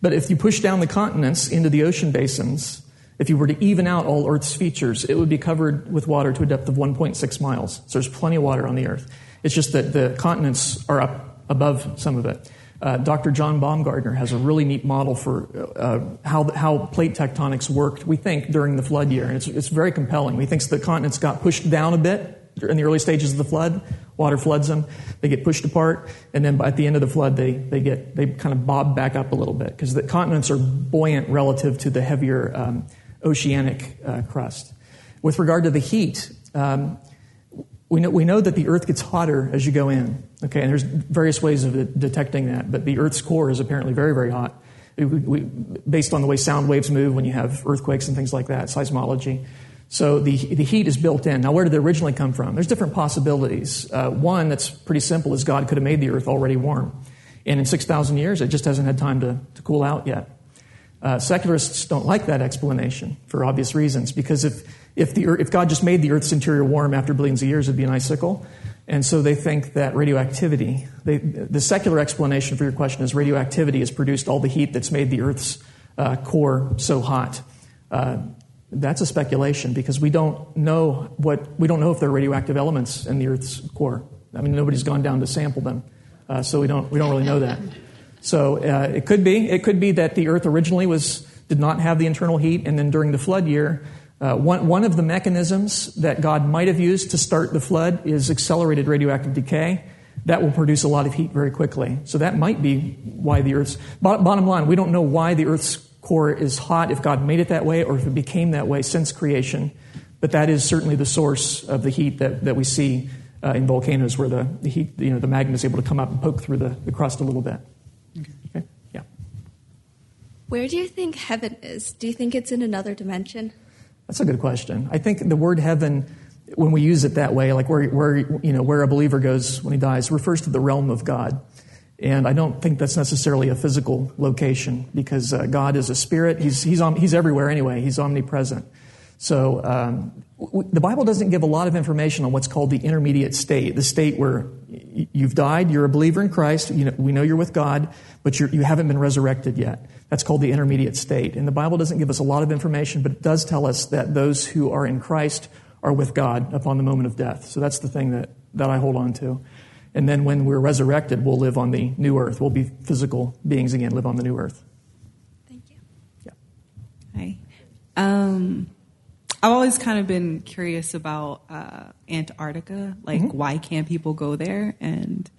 But if you push down the continents into the ocean basins, if you were to even out all Earth's features, it would be covered with water to a depth of 1.6 miles. So there's plenty of water on the Earth. It's just that the continents are up above some of it. Uh, Dr. John Baumgardner has a really neat model for uh, how, how plate tectonics worked, we think, during the flood year. And it's, it's very compelling. He thinks the continents got pushed down a bit in the early stages of the flood. Water floods them. They get pushed apart. And then at the end of the flood, they, they, get, they kind of bob back up a little bit because the continents are buoyant relative to the heavier um, oceanic uh, crust. With regard to the heat, um, we know, we know that the Earth gets hotter as you go in. Okay, and there's various ways of de- detecting that, but the Earth's core is apparently very, very hot. We, we, based on the way sound waves move when you have earthquakes and things like that, seismology. So the, the heat is built in. Now, where did it originally come from? There's different possibilities. Uh, one that's pretty simple is God could have made the Earth already warm. And in 6,000 years, it just hasn't had time to, to cool out yet. Uh, secularists don't like that explanation for obvious reasons, because if, if, the, if God just made the Earth's interior warm after billions of years, it'd be an icicle. And so they think that radioactivity, they, the secular explanation for your question is radioactivity has produced all the heat that's made the Earth's uh, core so hot. Uh, that's a speculation because we don't know what we don't know if there are radioactive elements in the Earth's core. I mean, nobody's gone down to sample them, uh, so we don't we don't really know that. <laughs> So uh, it could be it could be that the Earth originally was did not have the internal heat, and then during the flood year, uh, one one of the mechanisms that God might have used to start the flood is accelerated radioactive decay. That will produce a lot of heat very quickly. So that might be why the Earth's bottom line. We don't know why the Earth's core is hot, if God made it that way, or if it became that way since creation. But that is certainly the source of the heat that, that we see uh, in volcanoes, where the, the heat, you know, the magma is able to come up and poke through the, the crust a little bit. Where do you think heaven is? Do you think it's in another dimension? That's a good question. I think the word heaven, when we use it that way, like where, where, you know, where a believer goes when he dies, refers to the realm of God. And I don't think that's necessarily a physical location because uh, God is a spirit. He's, he's, om- he's everywhere anyway, He's omnipresent. So um, w- the Bible doesn't give a lot of information on what's called the intermediate state, the state where y- you've died, you're a believer in Christ, you know, we know you're with God, but you're, you haven't been resurrected yet. That's called the intermediate state. And the Bible doesn't give us a lot of information, but it does tell us that those who are in Christ are with God upon the moment of death. So that's the thing that, that I hold on to. And then when we're resurrected, we'll live on the new earth. We'll be physical beings again, live on the new earth. Thank you. Yeah. Hi. Um, I've always kind of been curious about uh, Antarctica. Like, Mhm. why can't people go there? And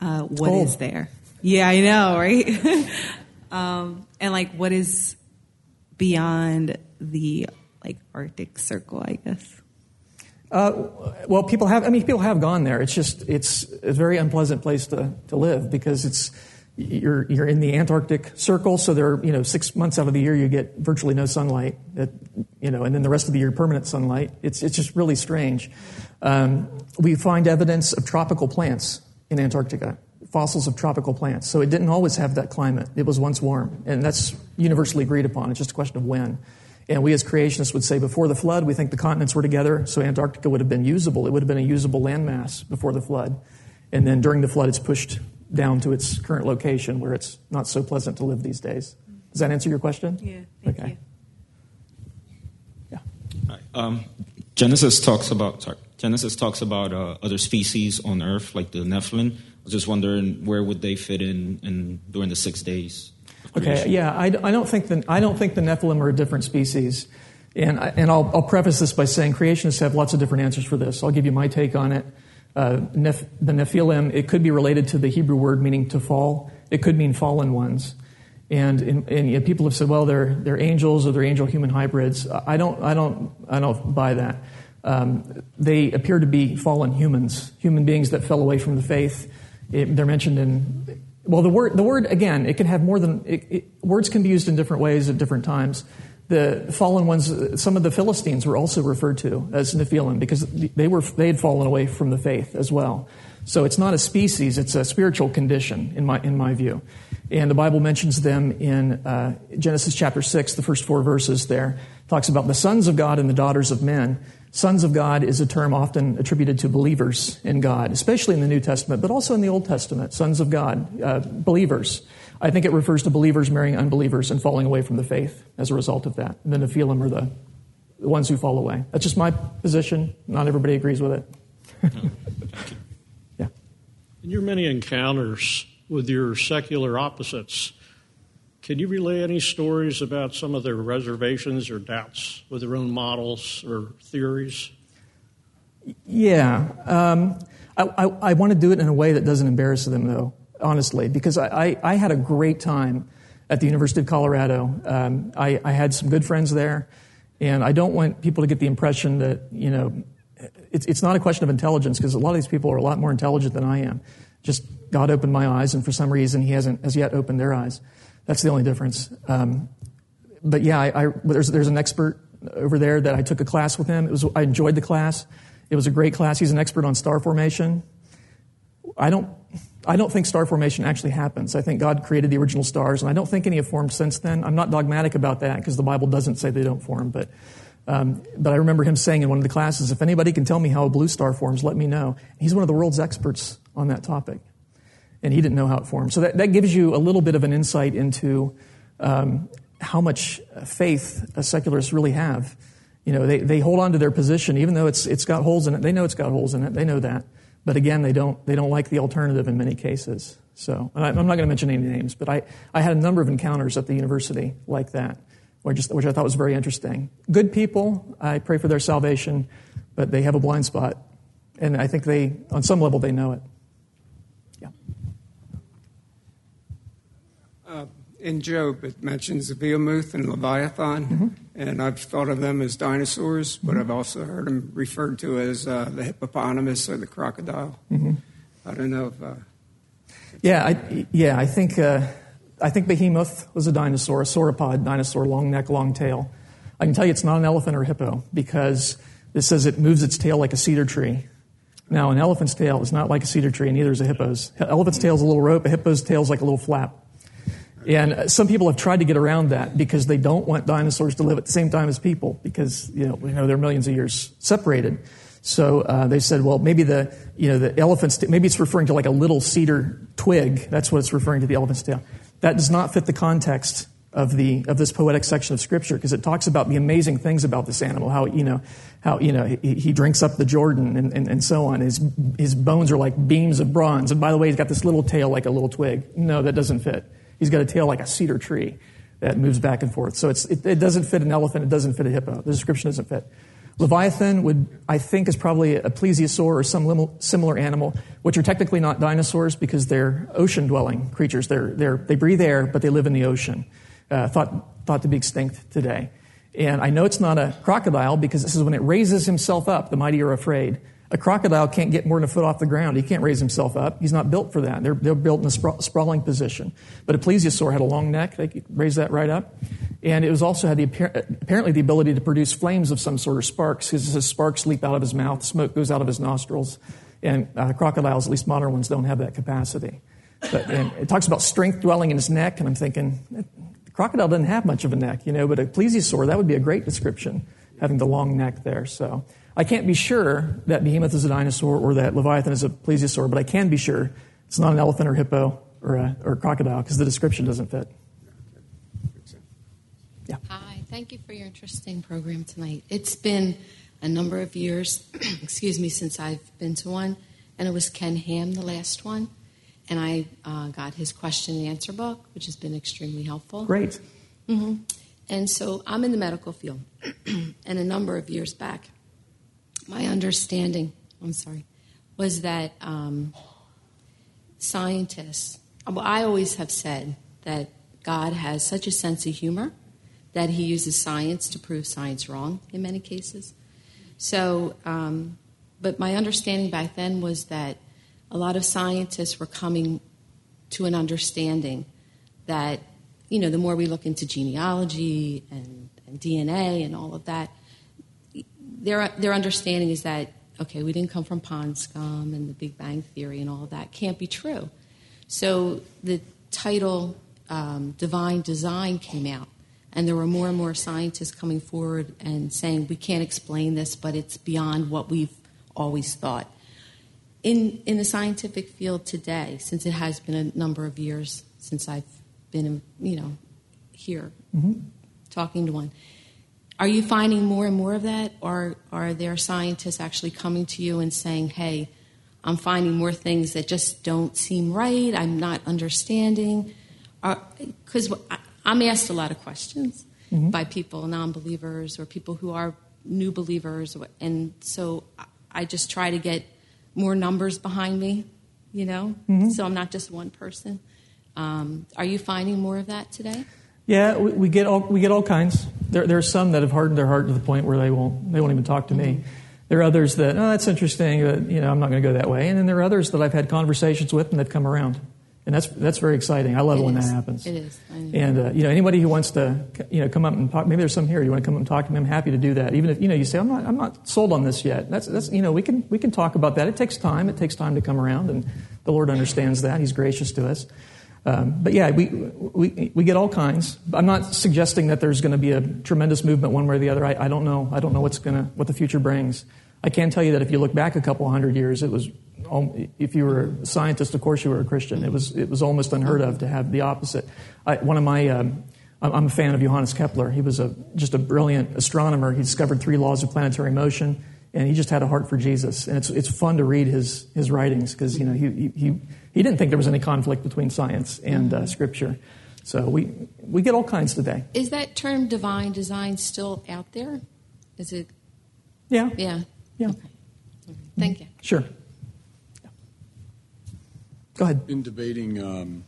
uh, what cold. is there? Yeah, I know, right? <laughs> um, and like, what is beyond the like Arctic Circle? I guess. Uh, well, people have. I mean, people have gone there. It's just it's a very unpleasant place to, to live because it's you're you're in the Antarctic Circle, so there are you know six months out of the year you get virtually no sunlight. That, you know, and then the rest of the year permanent sunlight. It's it's just really strange. Um, we find evidence of tropical plants in Antarctica, fossils of tropical plants. So it didn't always have that climate. It was once warm, and that's universally agreed upon. It's just a question of when. And we as creationists would say before the flood, we think the continents were together, so Antarctica would have been usable. It would have been a usable landmass before the flood. And then during the flood, it's pushed down to its current location where it's not so pleasant to live these days. Does that answer your question? Yeah, thank okay. Um, Genesis talks about sorry, Genesis talks about uh, other species on Earth, like the Nephilim. Was just wondering where would they fit in, in during the six days? Okay, yeah, I, I don't think the, I don't think the Nephilim are a different species. And, I- and I'll, I'll preface this by saying creationists have lots of different answers for this. I'll give you my take on it. Uh, Neph, the Nephilim, it could be related to the Hebrew word meaning to fall. It could mean fallen ones. And, and, and you know, people have said, well, they're, they're angels or they're angel human hybrids. I don't, I don't, I don't buy that. Um, they appear to be fallen humans, human beings that fell away from the faith. It, they're mentioned in well, the word the word again, it can have more than it, it, words can be used in different ways at different times. The fallen ones, some of the Philistines were also referred to as Nephilim because they were they had fallen away from the faith as well. So it's not a species; it's a spiritual condition in my in my view. And the Bible mentions them in uh, Genesis chapter six, the first four verses. There talks about the sons of God and the daughters of men. Sons of God is a term often attributed to believers in God, especially in the New Testament, but also in the Old Testament. Sons of God, uh, believers. I think it refers to believers marrying unbelievers and falling away from the faith as a result of that. And then the Nephilim are the, the ones who fall away. That's just my position. Not everybody agrees with it. <laughs> yeah. In your many encounters with your secular opposites, can you relay any stories about some of their reservations or doubts with their own models or theories? Yeah. Um, I, I, I, want to do it in a way that doesn't embarrass them, though, honestly, because I, I, I had a great time at the University of Colorado. Um, I, I had some good friends there, and I don't want people to get the impression that, you know, it's, it's not a question of intelligence, because a lot of these people are a lot more intelligent than I am. Just God opened my eyes, and for some reason, He hasn't as yet opened their eyes. That's the only difference. Um, but yeah, I, I, there's, there's an expert over there that I took a class with him. It was, I enjoyed the class. It was a great class. He's an expert on star formation. I don't, I don't think star formation actually happens. I think God created the original stars, and I don't think any have formed since then. I'm not dogmatic about that because the Bible doesn't say they don't form, but, um, but I remember him saying in one of the classes, if anybody can tell me how a blue star forms, let me know. He's one of the world's experts on that topic and he didn't know how it formed. So that, that gives you a little bit of an insight into um, how much faith secularists really have. You know, they, they hold on to their position, even though it's, it's got holes in it. They know it's got holes in it. They know that. But again, they don't, they don't like the alternative in many cases. So, I, am not going to mention any names, but I, I had a number of encounters at the university like that, just, which I thought was very interesting. Good people, I pray for their salvation, but they have a blind spot. And I think they, on some level, they know it. In Job, it mentions the Behemoth and Leviathan, mm-hmm. and I've thought of them as dinosaurs, but mm-hmm. I've also heard them referred to as uh, the hippopotamus or the crocodile. Mm-hmm. I don't know if. Uh, yeah, I, yeah, I think uh, I think Behemoth was a dinosaur, a sauropod dinosaur, long neck, long tail. I can tell you it's not an elephant or hippo because it says it moves its tail like a cedar tree. Now, an elephant's tail is not like a cedar tree, and neither is a hippo's. Elephant's tail is a little rope, a hippo's tail is like a little flap. And some people have tried to get around that because they don't want dinosaurs to live at the same time as people because you know, you know they're millions of years separated. So uh, they said, well, maybe the you know the elephant's maybe it's referring to like a little cedar twig. That's what it's referring to the elephant's tail. That does not fit the context of the of this poetic section of scripture because it talks about the amazing things about this animal. How you know how you know he, he drinks up the Jordan and, and, and so on. His his bones are like beams of bronze. And by the way, he's got this little tail like a little twig. No, that doesn't fit. He's got a tail like a cedar tree that moves back and forth. So it, it, doesn't fit an elephant. It doesn't fit a hippo. The description doesn't fit. Leviathan would, I think, is probably a plesiosaur or some similar animal, which are technically not dinosaurs because they're ocean-dwelling creatures. They're, they're, they breathe air, but they live in the ocean. Uh, thought, thought to be extinct today. And I know it's not a crocodile because this is when it raises himself up, the mighty are afraid. A crocodile can't get more than a foot off the ground. He can't raise himself up. He's not built for that. They're, they're built in a spra- sprawling position. But a plesiosaur had a long neck. They could raise that right up. And it was also had the, apparently the ability to produce flames of some sort of sparks because his sparks leap out of his mouth, smoke goes out of his nostrils. And uh, crocodiles, at least modern ones, don't have that capacity. But, it talks about strength dwelling in his neck, and I'm thinking, the crocodile doesn't have much of a neck, you know, but a plesiosaur, that would be a great description, having the long neck there. So I can't be sure that behemoth is a dinosaur or that leviathan is a plesiosaur, but I can be sure it's not an elephant or hippo or a, or a crocodile because the description doesn't fit. Yeah. Hi, thank you for your interesting program tonight. It's been a number of years, <clears throat> excuse me, since I've been to one, and it was Ken Ham, the last one, and I uh, got his question and answer book, which has been extremely helpful. Great. Mm-hmm. And so I'm in the medical field, <clears throat> and a number of years back, my understanding, I'm sorry, was that um, scientists, well, I always have said that God has such a sense of humor that he uses science to prove science wrong in many cases. So, um, but my understanding back then was that a lot of scientists were coming to an understanding that, you know, the more we look into genealogy and, and DNA and all of that, their, their understanding is that, okay, we didn't come from pond scum and the Big Bang Theory and all that can't be true. So the title um, Divine Design came out, and there were more and more scientists coming forward and saying, we can't explain this, but it's beyond what we've always thought. In, in the scientific field today, since it has been a number of years since I've been, you know, here Mhm. talking to one, are you finding more and more of that, or are there scientists actually coming to you and saying, "Hey, I'm finding more things that just don't seem right. I'm not understanding"? Because I'm asked a lot of questions Mhm. by people, non-believers, or people who are new believers, and so I- just try to get more numbers behind me, you know, Mhm. so I'm not just one person. Um, are you finding more of that today? Yeah, we, we get all we get all kinds. There, there are some that have hardened their heart to the point where they won't they won't even talk to me. There are others that oh that's interesting, but you know I'm not going to go that way. And then there are others that I've had conversations with and they've come around, and that's that's very exciting. I love it, when is. that happens. It is. And uh, you know anybody who wants to you know come up and talk. Maybe there's some here. You want to come up and talk to me? I'm happy to do that. Even if you know you say I'm not I'm not sold on this yet. That's that's you know we can we can talk about that. It takes time. It takes time to come around, and the Lord understands that. He's gracious to us. Um, but yeah, we, we, we get all kinds. I'm not suggesting that there's going to be a tremendous movement one way or the other. I, I don't know. I don't know what's going to, what the future brings. I can tell you that if you look back a couple hundred years, it was, if you were a scientist, of course you were a Christian. It was, it was almost unheard of to have the opposite. I, one of my, um, I'm I'm a fan of Johannes Kepler. He was a, just a brilliant astronomer. He discovered three laws of planetary motion, and he just had a heart for Jesus. And it's, it's fun to read his, his writings because, you know, he, he, he, he didn't think there was any conflict between science and uh, scripture. So we, we get all kinds today. Is that term divine design still out there? Is it? Yeah. Yeah. Yeah. Okay. Thank you. Sure. Go ahead. In debating um,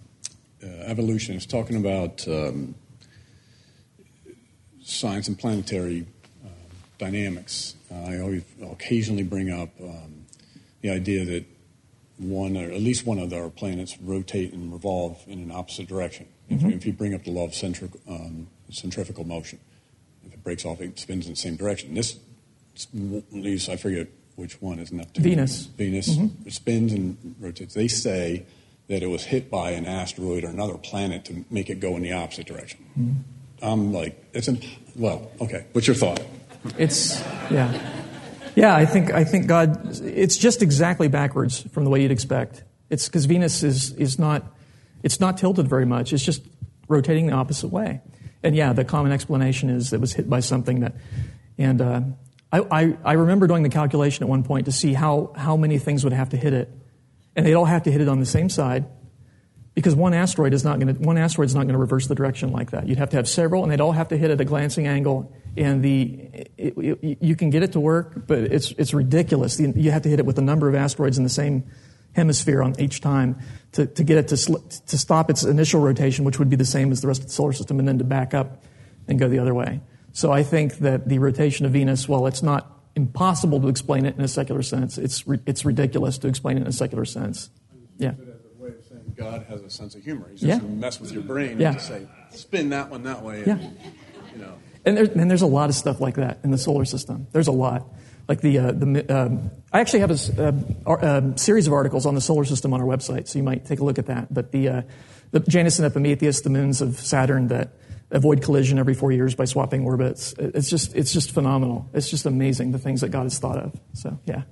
uh, evolution, it's talking about um, science and planetary uh, dynamics. I always I'll occasionally bring up um, the idea that one or at least one of our planets rotate and revolve in an opposite direction. If, Mhm. you, if you bring up the law of centri- um, centrifugal motion, if it breaks off, it spins in the same direction. This, at least I forget which one is Neptune. Venus. Venus Mhm. spins and rotates. They say that it was hit by an asteroid or another planet to make it go in the opposite direction. Mhm. I'm like, it's an well, okay. What's your thought? It's yeah, yeah. I think I think God. It's just exactly backwards from the way you'd expect. It's because Venus is is not. It's not tilted very much. It's just rotating the opposite way. And yeah, the common explanation is it was hit by something that. And uh, I, I I remember doing the calculation at one point to see how how many things would have to hit it, and they'd all have to hit it on the same side because one asteroid is not going to one asteroid is not going to reverse the direction like that. You'd have to have several, and they'd all have to hit at a glancing angle. And the it, it, you can get it to work, but it's it's ridiculous. You have to hit it with a number of asteroids in the same hemisphere on each time to, to get it to sl- to stop its initial rotation, which would be the same as the rest of the solar system, and then to back up and go the other way. So I think that the rotation of Venus, while it's not impossible to explain it in a secular sense, it's it's ridiculous to explain it in a secular sense. Yeah. Way of saying God has a sense of humor. He's Yeah. just going to mess with your brain Yeah. and say, spin that one that way. And, Yeah. You know. And, there, and there's a lot of stuff like that in the solar system. There's a lot. Like the, uh, the um, I actually have a, uh, ar- um, series of articles on the solar system on our website, so you might take a look at that. But the, uh, the Janus and Epimetheus, the moons of Saturn that avoid collision every four years by swapping orbits, it's just, it's just phenomenal. It's just amazing the things that God has thought of. So, yeah. Yeah.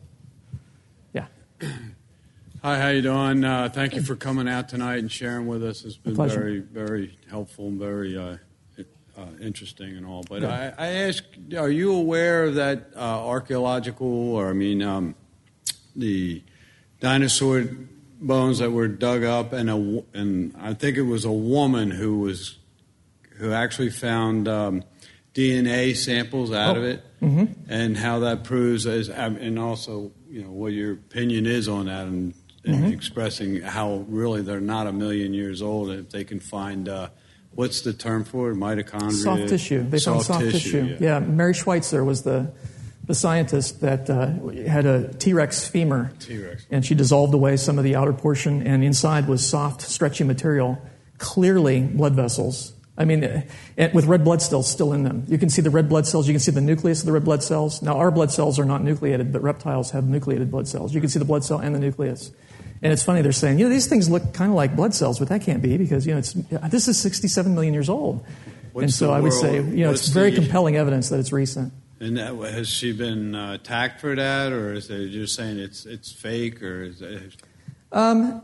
Hi, how you doing? Uh, thank you for coming out tonight and sharing with us. It's been very, very helpful and very uh, uh, interesting and all. But. I, I ask, are you aware of that uh, archaeological, or I mean, um, the dinosaur bones that were dug up, and a, and I think it was a woman who was who actually found um, DNA samples out of Oh. it Mhm. and how that proves um, and also you know what your opinion is on that and, and Mhm. expressing how really they're not a million years old if they can find uh, what's the term for it mitochondria Soft tissue. They found soft tissue. yeah. Yeah. Mary Schweitzer was the the scientist that uh, had a T Rex femur. T-Rex. And she dissolved away some of the outer portion, and inside was soft, stretchy material, clearly blood vessels. I mean, uh, and with red blood cells still in them. You can see the red blood cells. You can see the nucleus of the red blood cells. Now, our blood cells are not nucleated, but reptiles have nucleated blood cells. You can see the blood cell and the nucleus. And it's funny, they're saying, you know, these things look kind of like blood cells, but that can't be because, you know, it's, this is 67 million years old. What's and so I would say, you know, it's very the- compelling evidence that it's recent. And that, has she been uh, attacked for that, or is they just saying it's it's fake, or is it, Um,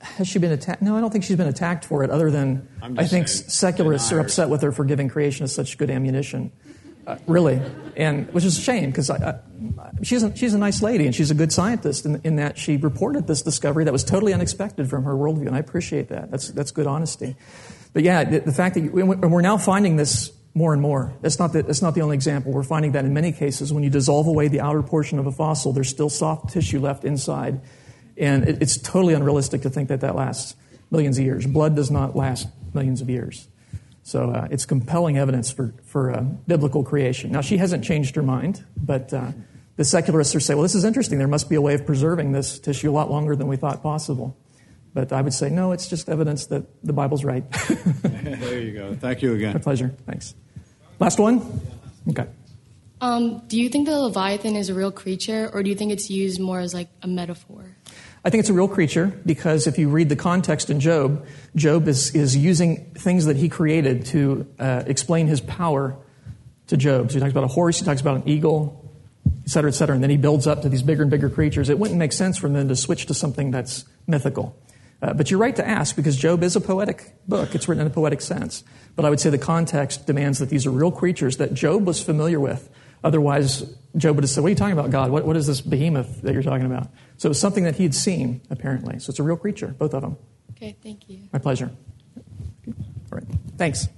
has she been attacked? No, I don't think she's been attacked for it, other than I think saying, secularists are upset with her for giving creation such good ammunition. Uh, really, and which is a shame because she's a, she's a nice lady and she's a good scientist in, in that she reported this discovery that was totally unexpected from her worldview, and I appreciate that. That's that's good honesty. But yeah, the, the fact that you, and we're now finding this more and more. That's not the, that's not the only example. We're finding that in many cases, when you dissolve away the outer portion of a fossil, there's still soft tissue left inside, and it, it's totally unrealistic to think that that lasts millions of years. Blood does not last millions of years. So uh, it's compelling evidence for, for uh, biblical creation. Now, she hasn't changed her mind, but uh, the secularists are saying, well, this is interesting. There must be a way of preserving this tissue a lot longer than we thought possible. But I would say, no, it's just evidence that the Bible's right. <laughs> there you go. Thank you again. My pleasure. Thanks. Last one? Okay. Um, do you think the Leviathan is a real creature, or do you think it's used more as like a metaphor? I think it's a real creature because if you read the context in Job, Job is, is using things that he created to uh, explain his power to Job. So he talks about a horse, he talks about an eagle, et cetera, et cetera, and then he builds up to these bigger and bigger creatures. It wouldn't make sense for them to switch to something that's mythical. Uh, but you're right to ask because Job is a poetic book. It's written in a poetic sense. But I would say the context demands that these are real creatures that Job was familiar with. Otherwise, Job would have said, What are you talking about, God? What, what is this behemoth that you're talking about? So it was something that he'd seen, apparently. So it's a real creature, both of them. Okay, thank you. My pleasure. All right. Thanks.